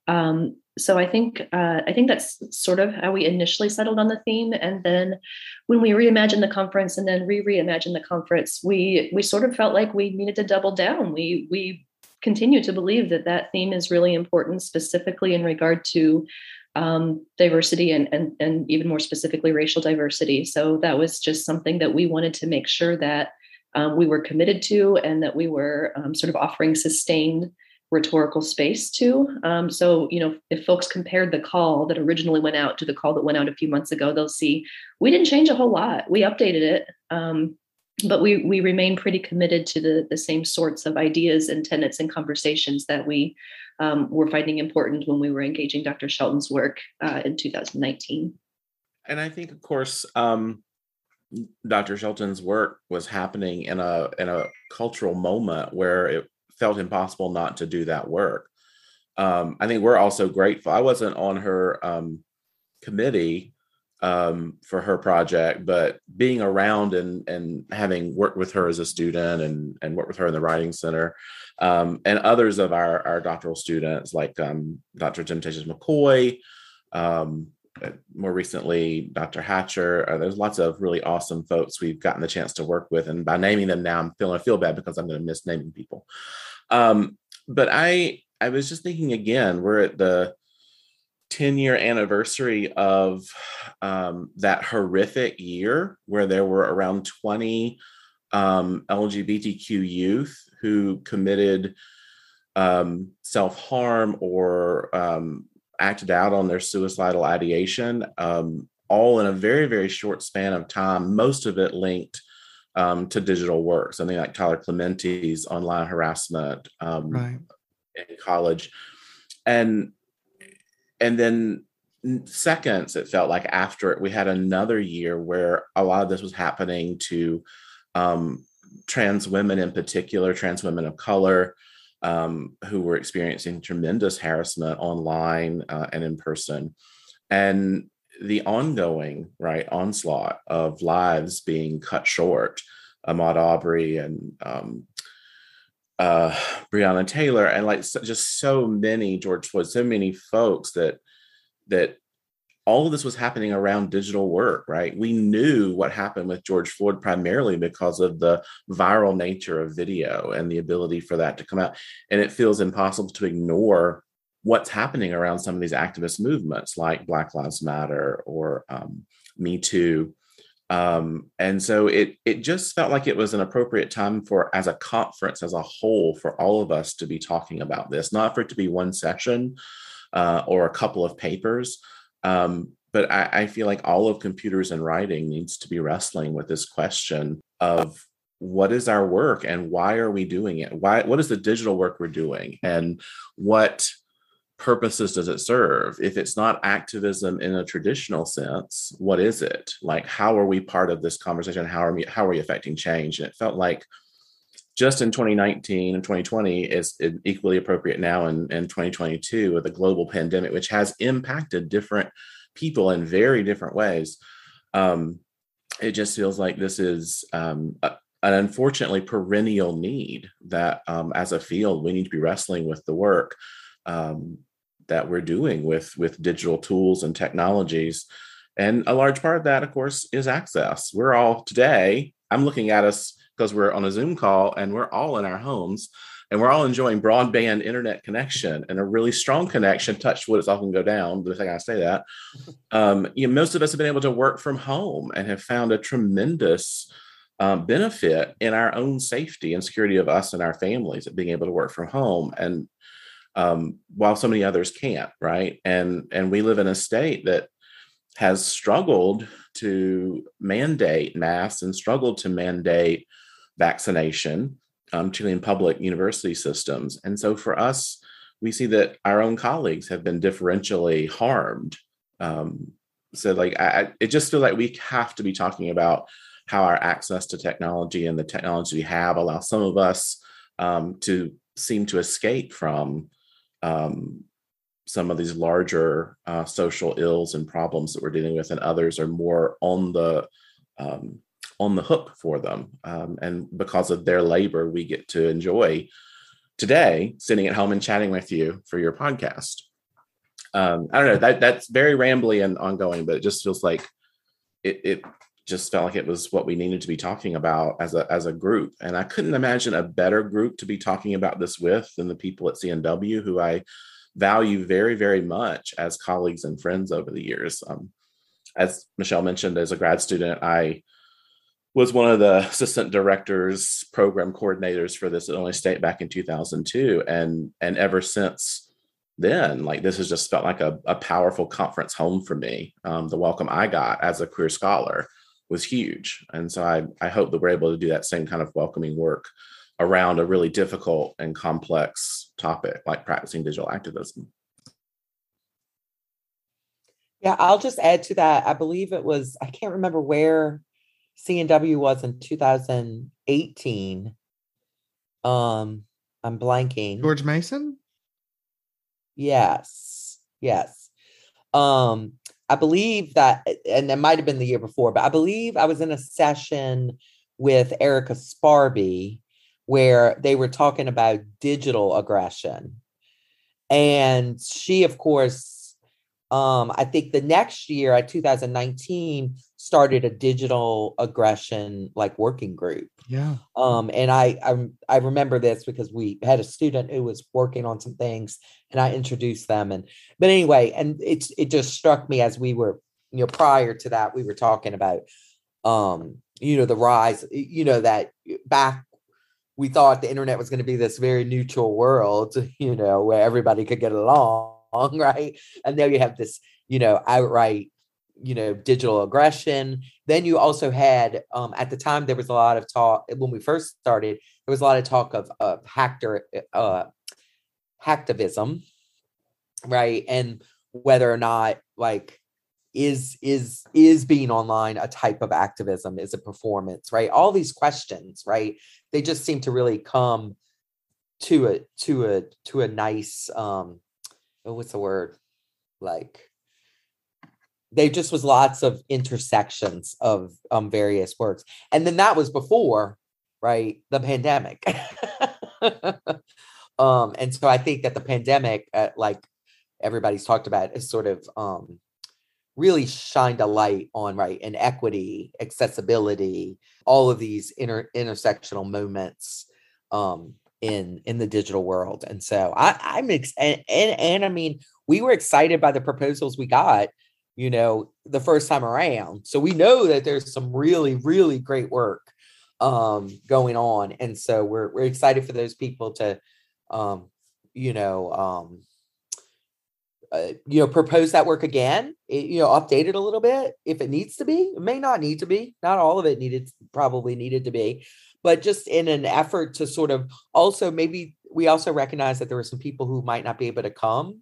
Um, so I think uh, I think that's sort of how we initially settled on the theme, and then when we reimagined the conference and then re-reimagined the conference, we we sort of felt like we needed to double down. We we continue to believe that that theme is really important, specifically in regard to um, diversity and, and, and even more specifically racial diversity. So that was just something that we wanted to make sure that um, we were committed to and that we were um, sort of offering sustained rhetorical space to. Um, so, you know, if folks compared the call that originally went out to the call that went out a few months ago, they'll see we didn't change a whole lot. We updated it. But we we remain pretty committed to the the same sorts of ideas and tenets and conversations that we um, were finding important when we were engaging Dr. Shelton's work uh, in 2019. And I think, of course, um, Dr. Shelton's work was happening in a in a cultural moment where it felt impossible not to do that work. Um, I think we're also grateful. I wasn't on her um, committee um, for her project, but being around and and having worked with her as a student and and worked with her in the writing center, um, and others of our our doctoral students like um, Dr. Temptaous Mckoy, um, uh, more recently Dr. Hatcher. Uh, there's lots of really awesome folks we've gotten the chance to work with, and by naming them now, I'm feeling I feel bad because I'm going to miss naming people. Um, but I I was just thinking again, we're at the 10 year anniversary of um, that horrific year where there were around 20 um, LGBTQ youth who committed um, self harm or um, acted out on their suicidal ideation. Um, all in a very, very short span of time, most of it linked um, to digital work, something like Tyler Clementi's online harassment um, right. in college. And and then seconds it felt like after it we had another year where a lot of this was happening to um, trans women in particular trans women of color um, who were experiencing tremendous harassment online uh, and in person. And the ongoing right onslaught of lives being cut short ahmaud arbery and um, uh, breonna taylor and like so, just so many george floyd so many folks that that all of this was happening around digital work, right? We knew what happened with George Floyd primarily because of the viral nature of video and the ability for that to come out. And it feels impossible to ignore what's happening around some of these activist movements like Black Lives Matter or um, Me Too. Um, and so it it just felt like it was an appropriate time for as a conference as a whole for all of us to be talking about this, not for it to be one session uh, or a couple of papers, um, but I, I feel like all of computers and writing needs to be wrestling with this question of what is our work and why are we doing it? Why what is the digital work we're doing and what purposes does it serve? If it's not activism in a traditional sense, what is it? Like how are we part of this conversation? How are we how are we affecting change? And it felt like just in 2019 and 2020 is equally appropriate now in, in 2022 with a global pandemic, which has impacted different people in very different ways. Um, it just feels like this is um, a, an unfortunately perennial need that um, as a field we need to be wrestling with the work um, that we're doing with with digital tools and technologies and a large part of that of course is access we're all today i'm looking at us because we're on a Zoom call and we're all in our homes and we're all enjoying broadband internet connection and a really strong connection. Touch wood, it's often go down, the thing I say that. Um, you know, most of us have been able to work from home and have found a tremendous um, benefit in our own safety and security of us and our families at being able to work from home. And um, while so many others can't, right? And and we live in a state that has struggled to mandate masks and struggled to mandate vaccination, um, particularly in public university systems. And so for us, we see that our own colleagues have been differentially harmed. Um, so, like, I, it just feels like we have to be talking about how our access to technology and the technology we have allow some of us um, to seem to escape from um, some of these larger uh, social ills and problems that we're dealing with, and others are more on the um, on the hook for them. Um, and because of their labor, we get to enjoy today sitting at home and chatting with you for your podcast. Um, I don't know that that's very rambly and ongoing, but it just feels like it, it just felt like it was what we needed to be talking about as a as a group. And I couldn't imagine a better group to be talking about this with than the people at C&W who I value very, very much as colleagues and friends over the years. Um, as Michelle mentioned, as a grad student, I was one of the assistant directors, program coordinators for this at Illinois State back in 2002, and and ever since then, like this has just felt like a, a powerful conference home for me. Um, the welcome I got as a queer scholar was huge, and so I I hope that we're able to do that same kind of welcoming work around a really difficult and complex topic like practicing digital activism. Yeah, I'll just add to that. I believe it was, I can't remember where C&W was in 2018. Um, I'm blanking. George Mason? Yes. Yes. Um, I believe that, and it might have been the year before, but I believe I was in a session with Erika Sparby where they were talking about digital aggression. And she, of course, um, I think the next year, at 2019, started a digital aggression like working group. Yeah. Um, and I, I I remember this because we had a student who was working on some things, and I introduced them. And but anyway, and it's it just struck me as we were, you know, prior to that, we were talking about, um, you know, the rise, you know, that back we thought the internet was going to be this very neutral world, you know, where everybody could get along right? And now you have this, you know, outright you know digital aggression. Then you also had um, at the time there was a lot of talk when we first started there was a lot of talk of, of hacker uh, hacktivism right? And whether or not like is is is being online a type of activism? Is a performance right? All these questions right? They just seem to really come to a to a to a nice um oh, what's the word? Like there just was lots of intersections of um various works and then that was before right the pandemic. Um and so i think that the pandemic uh, like everybody's talked about is sort of um really shined a light on right inequity accessibility all of these inter- intersectional moments um in in the digital world. And so i i'm ex- and, and and i mean we were excited by the proposals we got you know the first time around. So we know that there's some really really great work um going on and so we're we're excited for those people to um you know um uh, you know propose that work again it, you know update it a little bit if it needs to be. It may not need to be. Not all of it needed probably needed to be. But just in an effort to sort of also maybe we also recognize that there were some people who might not be able to come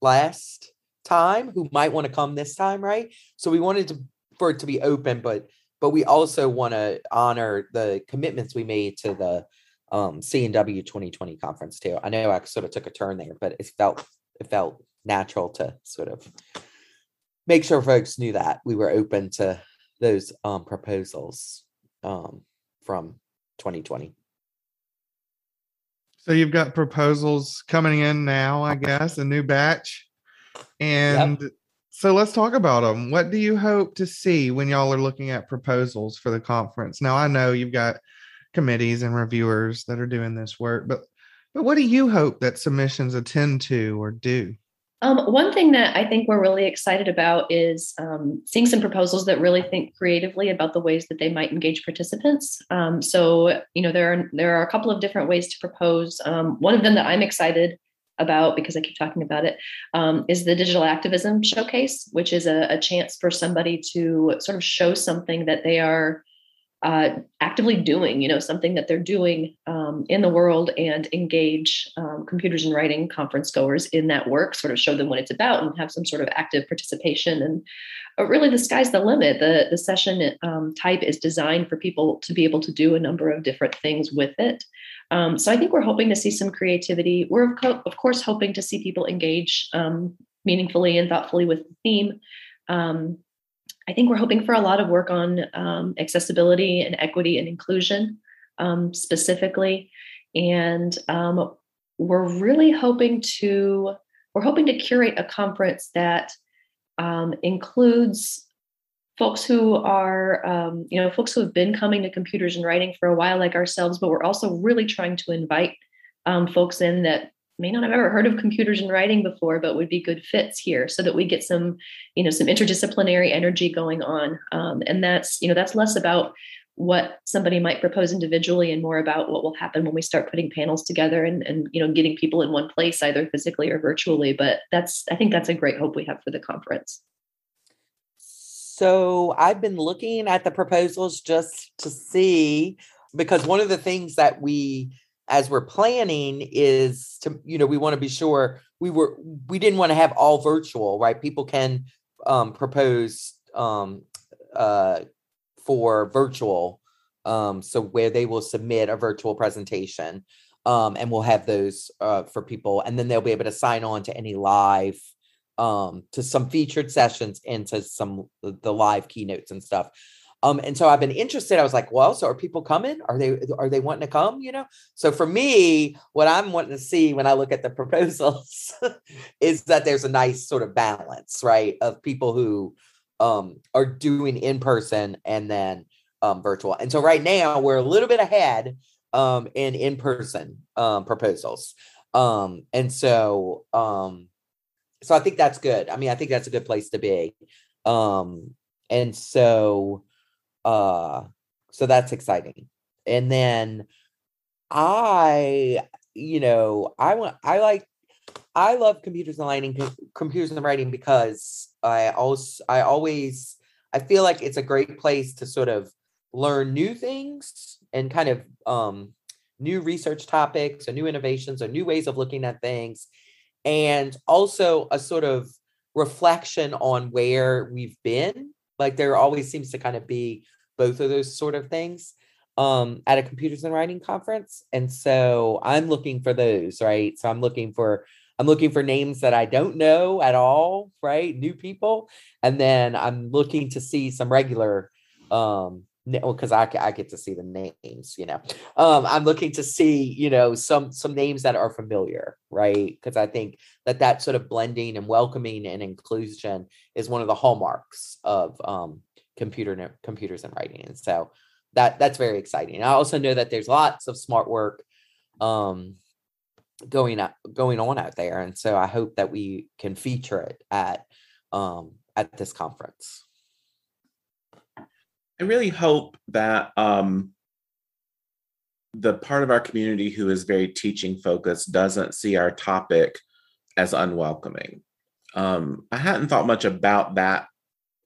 last time who might want to come this time right so we wanted to for it to be open but but we also want to honor the commitments we made to the um C&W 2020 conference too. I know I sort of took a turn there, but it felt it felt natural to sort of make sure folks knew that we were open to those um, proposals um, from 2020. So you've got proposals coming in now, I guess, a new batch. And yep. so let's talk about them. What do you hope to see when y'all are looking at proposals for the conference? Now I know you've got committees and reviewers that are doing this work, but but what do you hope that submissions attend to or do? Um, one thing that I think we're really excited about is um, seeing some proposals that really think creatively about the ways that they might engage participants. Um, so, you know, there are there are a couple of different ways to propose. Um, one of them that I'm excited about because I keep talking about it um, is the digital activism showcase, which is a, a chance for somebody to sort of show something that they are uh, actively doing, you know, something that they're doing um, in the world and engage um, computers and writing conference goers in that work, sort of show them what it's about and have some sort of active participation. And uh, really, the sky's the limit. The, the session um, type is designed for people to be able to do a number of different things with it. Um, so I think we're hoping to see some creativity. We're, of, co- of course, hoping to see people engage um, meaningfully and thoughtfully with the theme. Um, I think we're hoping for a lot of work on um, accessibility and equity and inclusion um, specifically. And um, we're really hoping to we're hoping to curate a conference that includes folks who are um, you know folks who have been coming to computers and writing for a while like ourselves but we're also really trying to invite um, folks in that may not have ever heard of computers and writing before but would be good fits here so that we get some you know some interdisciplinary energy going on. Um, and that's you know that's less about what somebody might propose individually and more about what will happen when we start putting panels together and, and you know getting people in one place either physically or virtually. But that's i think that's a great hope we have for the conference so i've been looking at the proposals just to see because one of the things that we as we're planning is to you know we want to be sure we were we didn't want to have all virtual right? People can um propose um uh for virtual um so where they will submit a virtual presentation um and we'll have those uh for people and then they'll be able to sign on to any live um to some featured sessions and to some the live keynotes and stuff um, and so I've been interested. I was like, well, so are people coming? Are they are they wanting to come? You know? So for me, what I'm wanting to see when I look at the proposals is that there's a nice sort of balance, right? Of people who um are doing in person and then um virtual. And so right now we're a little bit ahead um in in-person um proposals. Um and so um so I think that's good. I mean, I think that's a good place to be. Um and so uh, so that's exciting. And then I, you know, I want, I like, I love computers and writing, computers and writing because I also I always I feel like it's a great place to sort of learn new things and kind of um, new research topics or new innovations or new ways of looking at things, and also a sort of reflection on where we've been. Like there always seems to kind of be both of those sort of things um, at a computers and writing conference, and so I'm looking for those. Right, so I'm looking for I'm looking for names that I don't know at all, right? New people. And then I'm looking to see some regular um because I, I get to see the names, you know. Um, I'm looking to see, you know, some some names that are familiar, right? Because I think that that sort of blending and welcoming and inclusion is one of the hallmarks of um, computer computers and writing, and so that that's very exciting. I also know that there's lots of smart work um, going out going on out there and so i hope that we can feature it at um at this conference i really hope that um the part of our community who is very teaching focused doesn't see our topic as unwelcoming. Um i hadn't thought much about that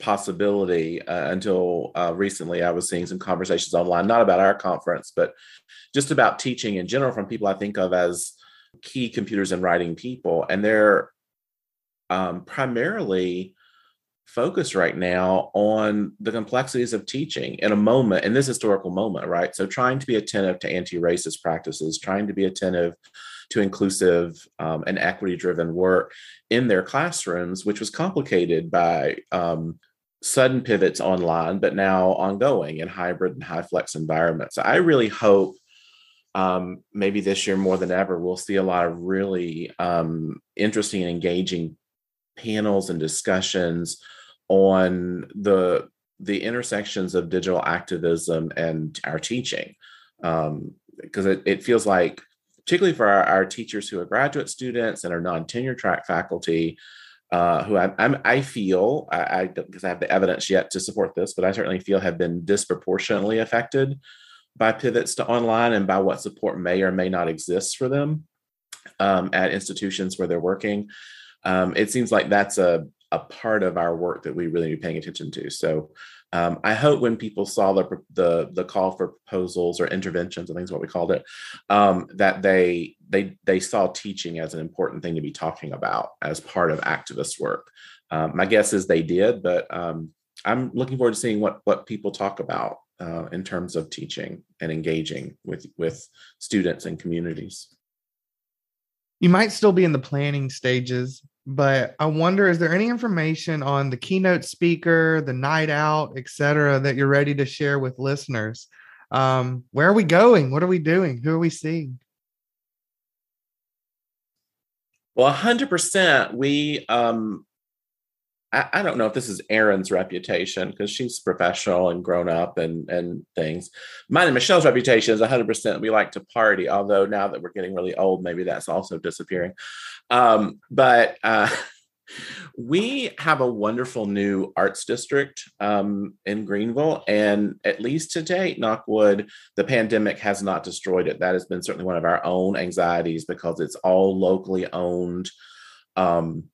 possibility uh, until uh, recently i was seeing some conversations online not about our conference but just about teaching in general from people i think of as key computers and writing people, and they're um, primarily focused right now on the complexities of teaching in a moment, in this historical moment, right? So, trying to be attentive to anti racist practices, trying to be attentive to inclusive um, and equity driven work in their classrooms, which was complicated by um, sudden pivots online, but now ongoing in hybrid and high flex environments. I really hope um, maybe this year more than ever, we'll see a lot of really um, interesting and engaging panels and discussions on the the intersections of digital activism and our teaching because um, it, it feels like particularly for our, our, teachers who are graduate students and are non-tenure track faculty uh, who I, I'm, I feel I because I, I have the evidence yet to support this, but I certainly feel have been disproportionately affected by pivots to online and by what support may or may not exist for them um, at institutions where they're working. Um, it seems like that's a, a part of our work that we really be paying attention to. So um, I hope when people saw the, the, the call for proposals or interventions, I think is what we called it, um, that they they they saw teaching as an important thing to be talking about as part of activist work. Um, my guess is they did, but um, I'm looking forward to seeing what what people talk about uh, in terms of teaching and engaging with with students and communities you might still be in the planning stages but i wonder is there any information on the keynote speaker the night out etc that you're ready to share with listeners? Um, where are we going? What are we doing? Who are we seeing? Well 100% we um, I, I don't know if this is Erin's reputation because she's professional and grown up and and things. Mine and Michelle's reputation is 100% we like to party, although now that we're getting really old, maybe that's also disappearing. Um, but uh, we have a wonderful new arts district um, in Greenville, and at least to date, knockwood, the pandemic has not destroyed it. That has been certainly one of our own anxieties because it's all locally owned. Um,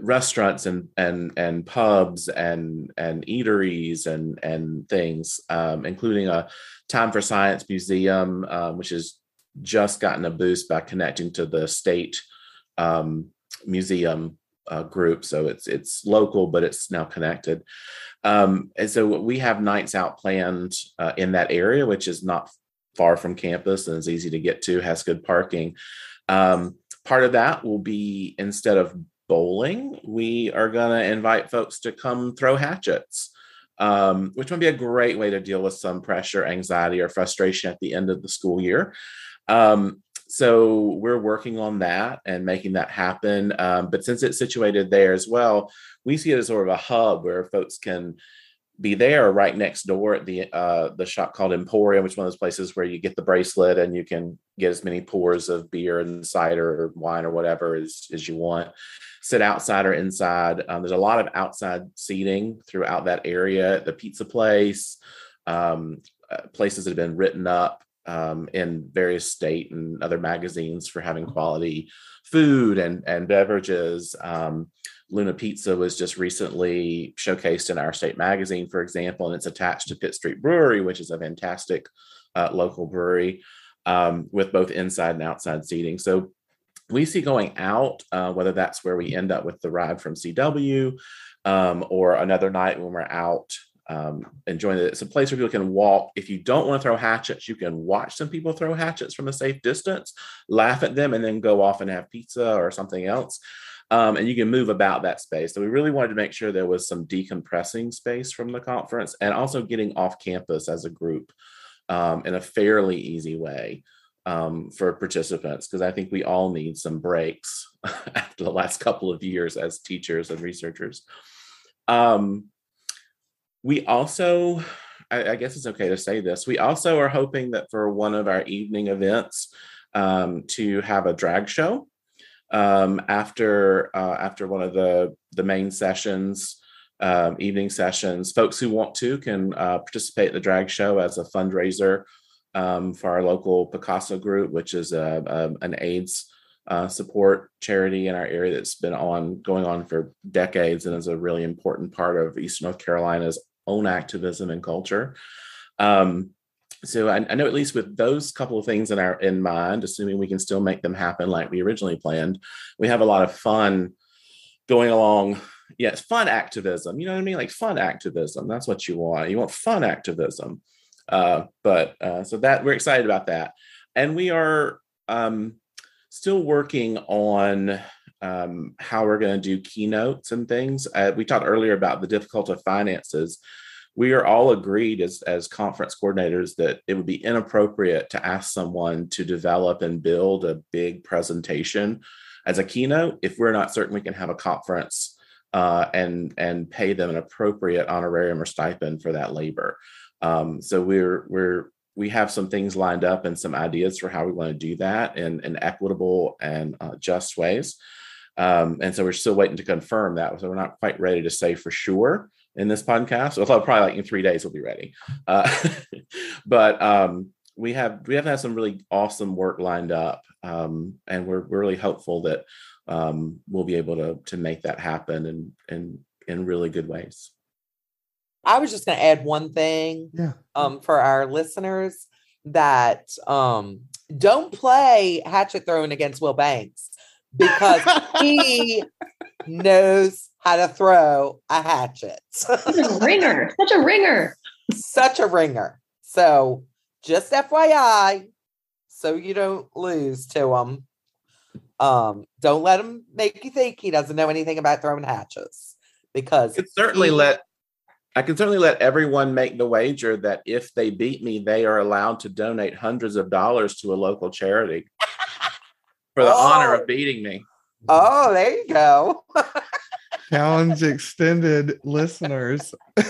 restaurants and and and pubs and and eateries and and things, um, including a Time for Science museum, um, which has just gotten a boost by connecting to the state um, museum uh, group. So it's it's local, but it's now connected. Um, and so we have nights out planned uh, in that area, which is not far from campus and is easy to get to, has good parking. Um, part of that will be instead of bowling, we are going to invite folks to come throw hatchets, um, which might be a great way to deal with some pressure, anxiety, or frustration at the end of the school year. Um, so we're working on that and making that happen. Um, but since it's situated there as well, we see it as sort of a hub where folks can be there right next door at the uh, the shop called Emporium, which is one of those places where you get the bracelet and you can get as many pours of beer and cider or wine or whatever as, as you want sit outside or inside. Um, there's a lot of outside seating throughout that area. The pizza place, um, uh, places that have been written up um, in various state and other magazines for having quality food and and beverages. Um, Luna Pizza was just recently showcased in our state magazine, for example, and it's attached to Pitt Street Brewery, which is a fantastic uh, local brewery um, with both inside and outside seating. So we see going out, uh, whether that's where we end up with the ride from CW um, or another night when we're out um, enjoying it. It's a place where people can walk. If you don't want to throw hatchets, you can watch some people throw hatchets from a safe distance, laugh at them, and then go off and have pizza or something else. Um, and you can move about that space. So we really wanted to make sure there was some decompressing space from the conference and also getting off campus as a group um, in a fairly easy way um, for participants because I think we all need some breaks after the last couple of years as teachers and researchers. Um, we also, I, I, guess it's okay to say this, we also are hoping that for one of our evening events um, to have a drag show um, after uh, after one of the the main sessions. Um, evening sessions. Folks who want to can uh, participate in the drag show as a fundraiser um, for our local PICASO group, which is a, a an AIDS uh, support charity in our area that's been on going on for decades and is a really important part of Eastern North Carolina's own activism and culture. Um, so I, I, know at least with those couple of things in our in mind, assuming we can still make them happen like we originally planned, we have a lot of fun going along. Yes, fun activism. You know what I mean? Like fun activism. That's what you want. You want fun activism. Uh, but uh, so that we're excited about that, and we are um, still working on um, how we're going to do keynotes and things. Uh, we talked earlier about the difficulty of finances. We are all agreed as as conference coordinators that it would be inappropriate to ask someone to develop and build a big presentation as a keynote if we're not certain we can have a conference uh, and and pay them an appropriate honorarium or stipend for that labor. Um, so we're we're we have some things lined up and some ideas for how we want to do that in, in equitable and uh, just ways. Um, and so we're still waiting to confirm that. So we're not quite ready to say for sure in this podcast. Although probably like in three days we'll be ready. Uh, but um, we have we have had some really awesome work lined up, um, and we're, we're really hopeful that um, we'll be able to to make that happen in in in really good ways. I was just going to add one thing yeah. um, for our listeners that um, don't play hatchet throwing against Will Banks because he knows how to throw a hatchet. Such a ringer. Such a ringer. Such a ringer. So just FYI, so you don't lose to him. Um, don't let him make you think he doesn't know anything about throwing hatches because it certainly he, let I can certainly let everyone make the wager that if they beat me, they are allowed to donate hundreds of dollars to a local charity for the oh. honor of beating me. Oh, there you go. Challenge extended listeners.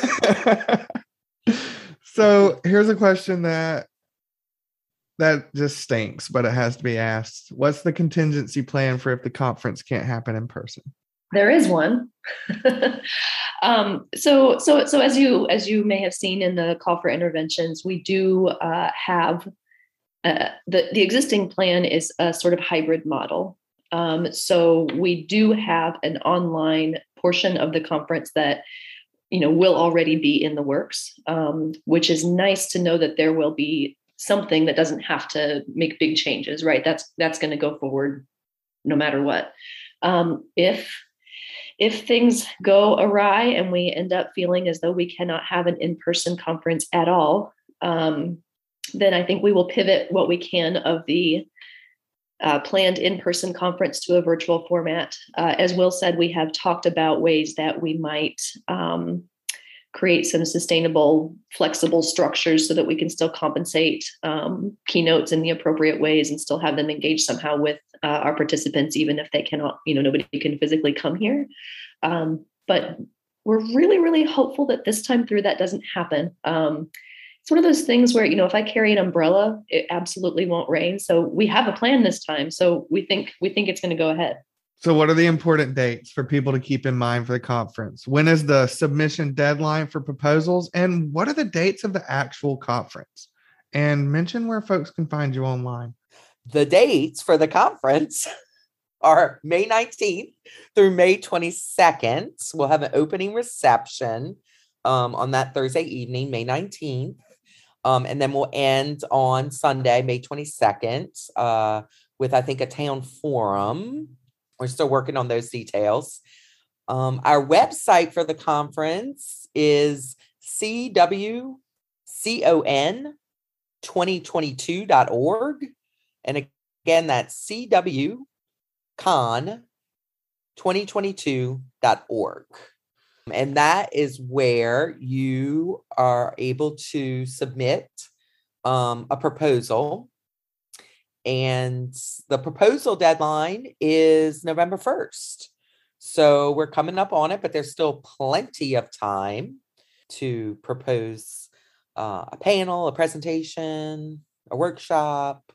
so here's a question that that just stinks, but it has to be asked. What's the contingency plan for if the conference can't happen in person? There is one. um, so, so, so as you as you may have seen in the call for interventions, we do uh, have uh, the the existing plan is a sort of hybrid model. Um, so we do have an online portion of the conference that you know will already be in the works, um, which is nice to know that there will be something that doesn't have to make big changes. Right? That's that's going to go forward no matter what. Um, if if things go awry and we end up feeling as though we cannot have an in person conference at all, um, then I think we will pivot what we can of the uh, planned in person conference to a virtual format. Uh, as Will said, we have talked about ways that we might um, create some sustainable, flexible structures so that we can still compensate um, keynotes in the appropriate ways and still have them engage somehow with uh, our participants, even if they cannot, you know, nobody can physically come here. Um, but we're really, really hopeful that this time through that doesn't happen. Um, it's one of those things where, you know, if I carry an umbrella, it absolutely won't rain. So we have a plan this time. So we think we think it's going to go ahead. So, what are the important dates for people to keep in mind for the conference? When is the submission deadline for proposals? And what are the dates of the actual conference? And mention where folks can find you online. The dates for the conference are May 19th through May 22nd. We'll have an opening reception um, on that Thursday evening, May 19th. Um, and then we'll end on Sunday, May 22nd, uh, with I think a town forum. We're still working on those details. Um, our website for the conference is cwcon2022.org. And again, that's cwcon2022.org. And that is where you are able to submit um, a proposal. And the proposal deadline is November 1st. So we're coming up on it, but there's still plenty of time to propose uh, a panel, a presentation, a workshop,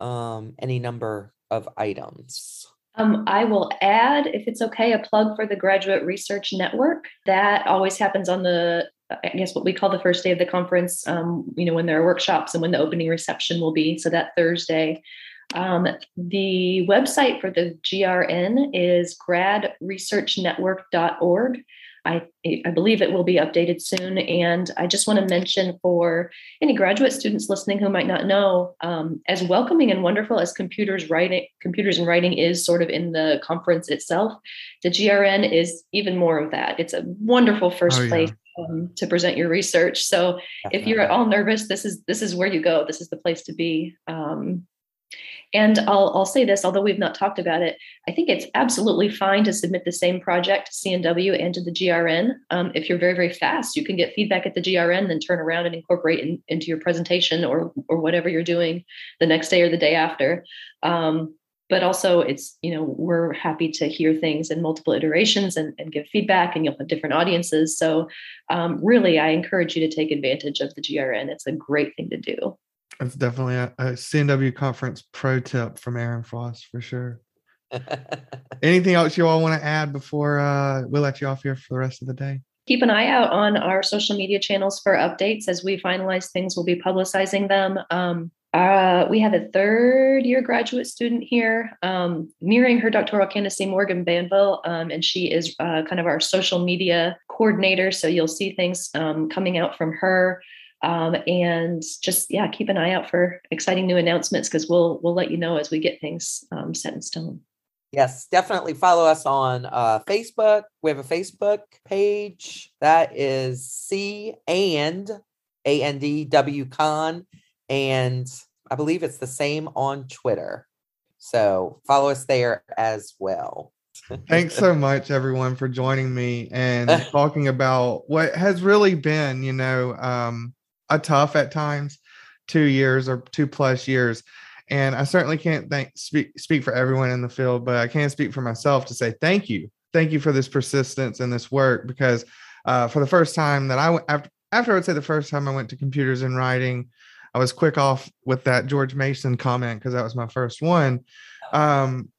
um, any number of items. Um, I will add, if it's okay, a plug for the Graduate Research Network. That always happens on the, I guess, what we call the first day of the conference. Um, you know, when there are workshops and when the opening reception will be. So that Thursday. Um, the website for the GRN is gradresearchnetwork.org. I, I believe it will be updated soon. And I just want to mention for any graduate students listening who might not know, um, as welcoming and wonderful as computers writing, computers and writing is sort of in the conference itself, the GRN is even more of that. It's a wonderful first oh, yeah. place um, to present your research. So if you're at all nervous, this is this is where you go. This is the place to be. Um, and I'll, I'll say this, although we've not talked about it, I think it's absolutely fine to submit the same project to C&W and to the GRN. Um, if you're very, very fast, you can get feedback at the GRN, then turn around and incorporate in, into your presentation or, or whatever you're doing the next day or the day after. Um, but also it's you know we're happy to hear things in multiple iterations and, and give feedback and you'll have different audiences so um, really i encourage you to take advantage of the grn it's a great thing to do it's definitely a, a C&W conference pro tip from Erin Frost for sure. Anything else you all want to add before uh, we let you off here for the rest of the day? Keep an eye out on our social media channels for updates as we finalize things. We'll be publicizing them. Um, uh, we have a third year graduate student here, um, nearing her doctoral candidacy, Morgan Banville, um, and she is uh, kind of our social media coordinator. So you'll see things um, coming out from her. Um, and just yeah keep an eye out for exciting new announcements because we'll we'll let you know as we get things um, set in stone. Yes definitely follow us on uh, facebook. We have a facebook page. That is c and a n d w con and i believe it's the same on twitter. So follow us there as well. Thanks so much, everyone, for joining me and talking about what has really been, you know, um, a tough at times two years or two plus years. And i certainly can't thank speak speak for everyone in the field but i can speak for myself to say thank you. Thank you for this persistence and this work because uh, for the first time that i went after after i would say the first time i went to computers and writing i was quick off with that george mason comment because that was my first one. Um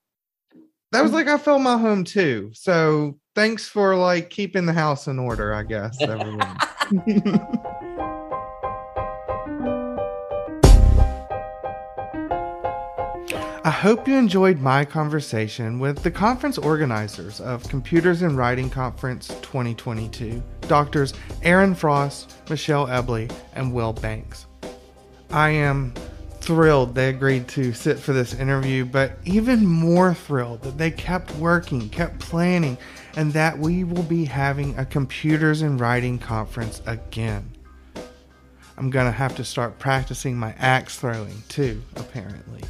that was like i felt my home too. So thanks for like keeping the house in order i guess everyone. I hope you enjoyed my conversation with the conference organizers of Computers and Writing Conference 2022, Doctors Erin Frost, Michelle Eble, and Will Banks. I am thrilled they agreed to sit for this interview, but even more thrilled that they kept working, kept planning, and that we will be having a Computers and Writing Conference again. I'm gonna have to start practicing my axe throwing too, apparently.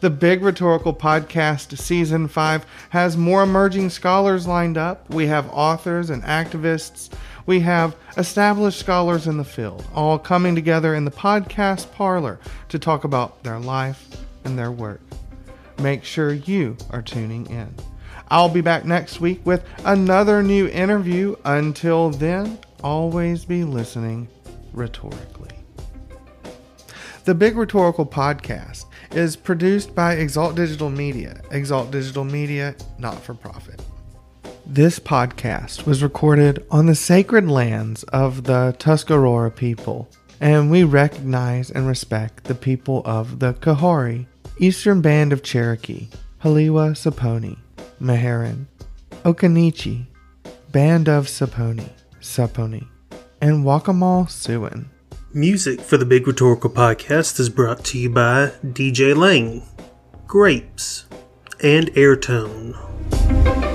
The Big Rhetorical Podcast Season 5 has more emerging scholars lined up. We have authors and activists. We have established scholars in the field, all coming together in the podcast parlor to talk about their life and their work. Make sure you are tuning in. I'll be back next week with another new interview. Until then, always be listening rhetorically. The Big Rhetorical Podcast is produced by Exalt Digital Media. Exalt Digital Media, not for profit. This podcast was recorded on the sacred lands of the Tuscarora people, and we recognize and respect the people of the Coharie, Eastern Band of Cherokee, Haliwa Saponi, Meherrin, Occaneechi, Band of Saponi, Saponi, and Waccamaw Siouan. Music for the Big Rhetorical Podcast is brought to you by DJ Lang, Grapes, and Airtone.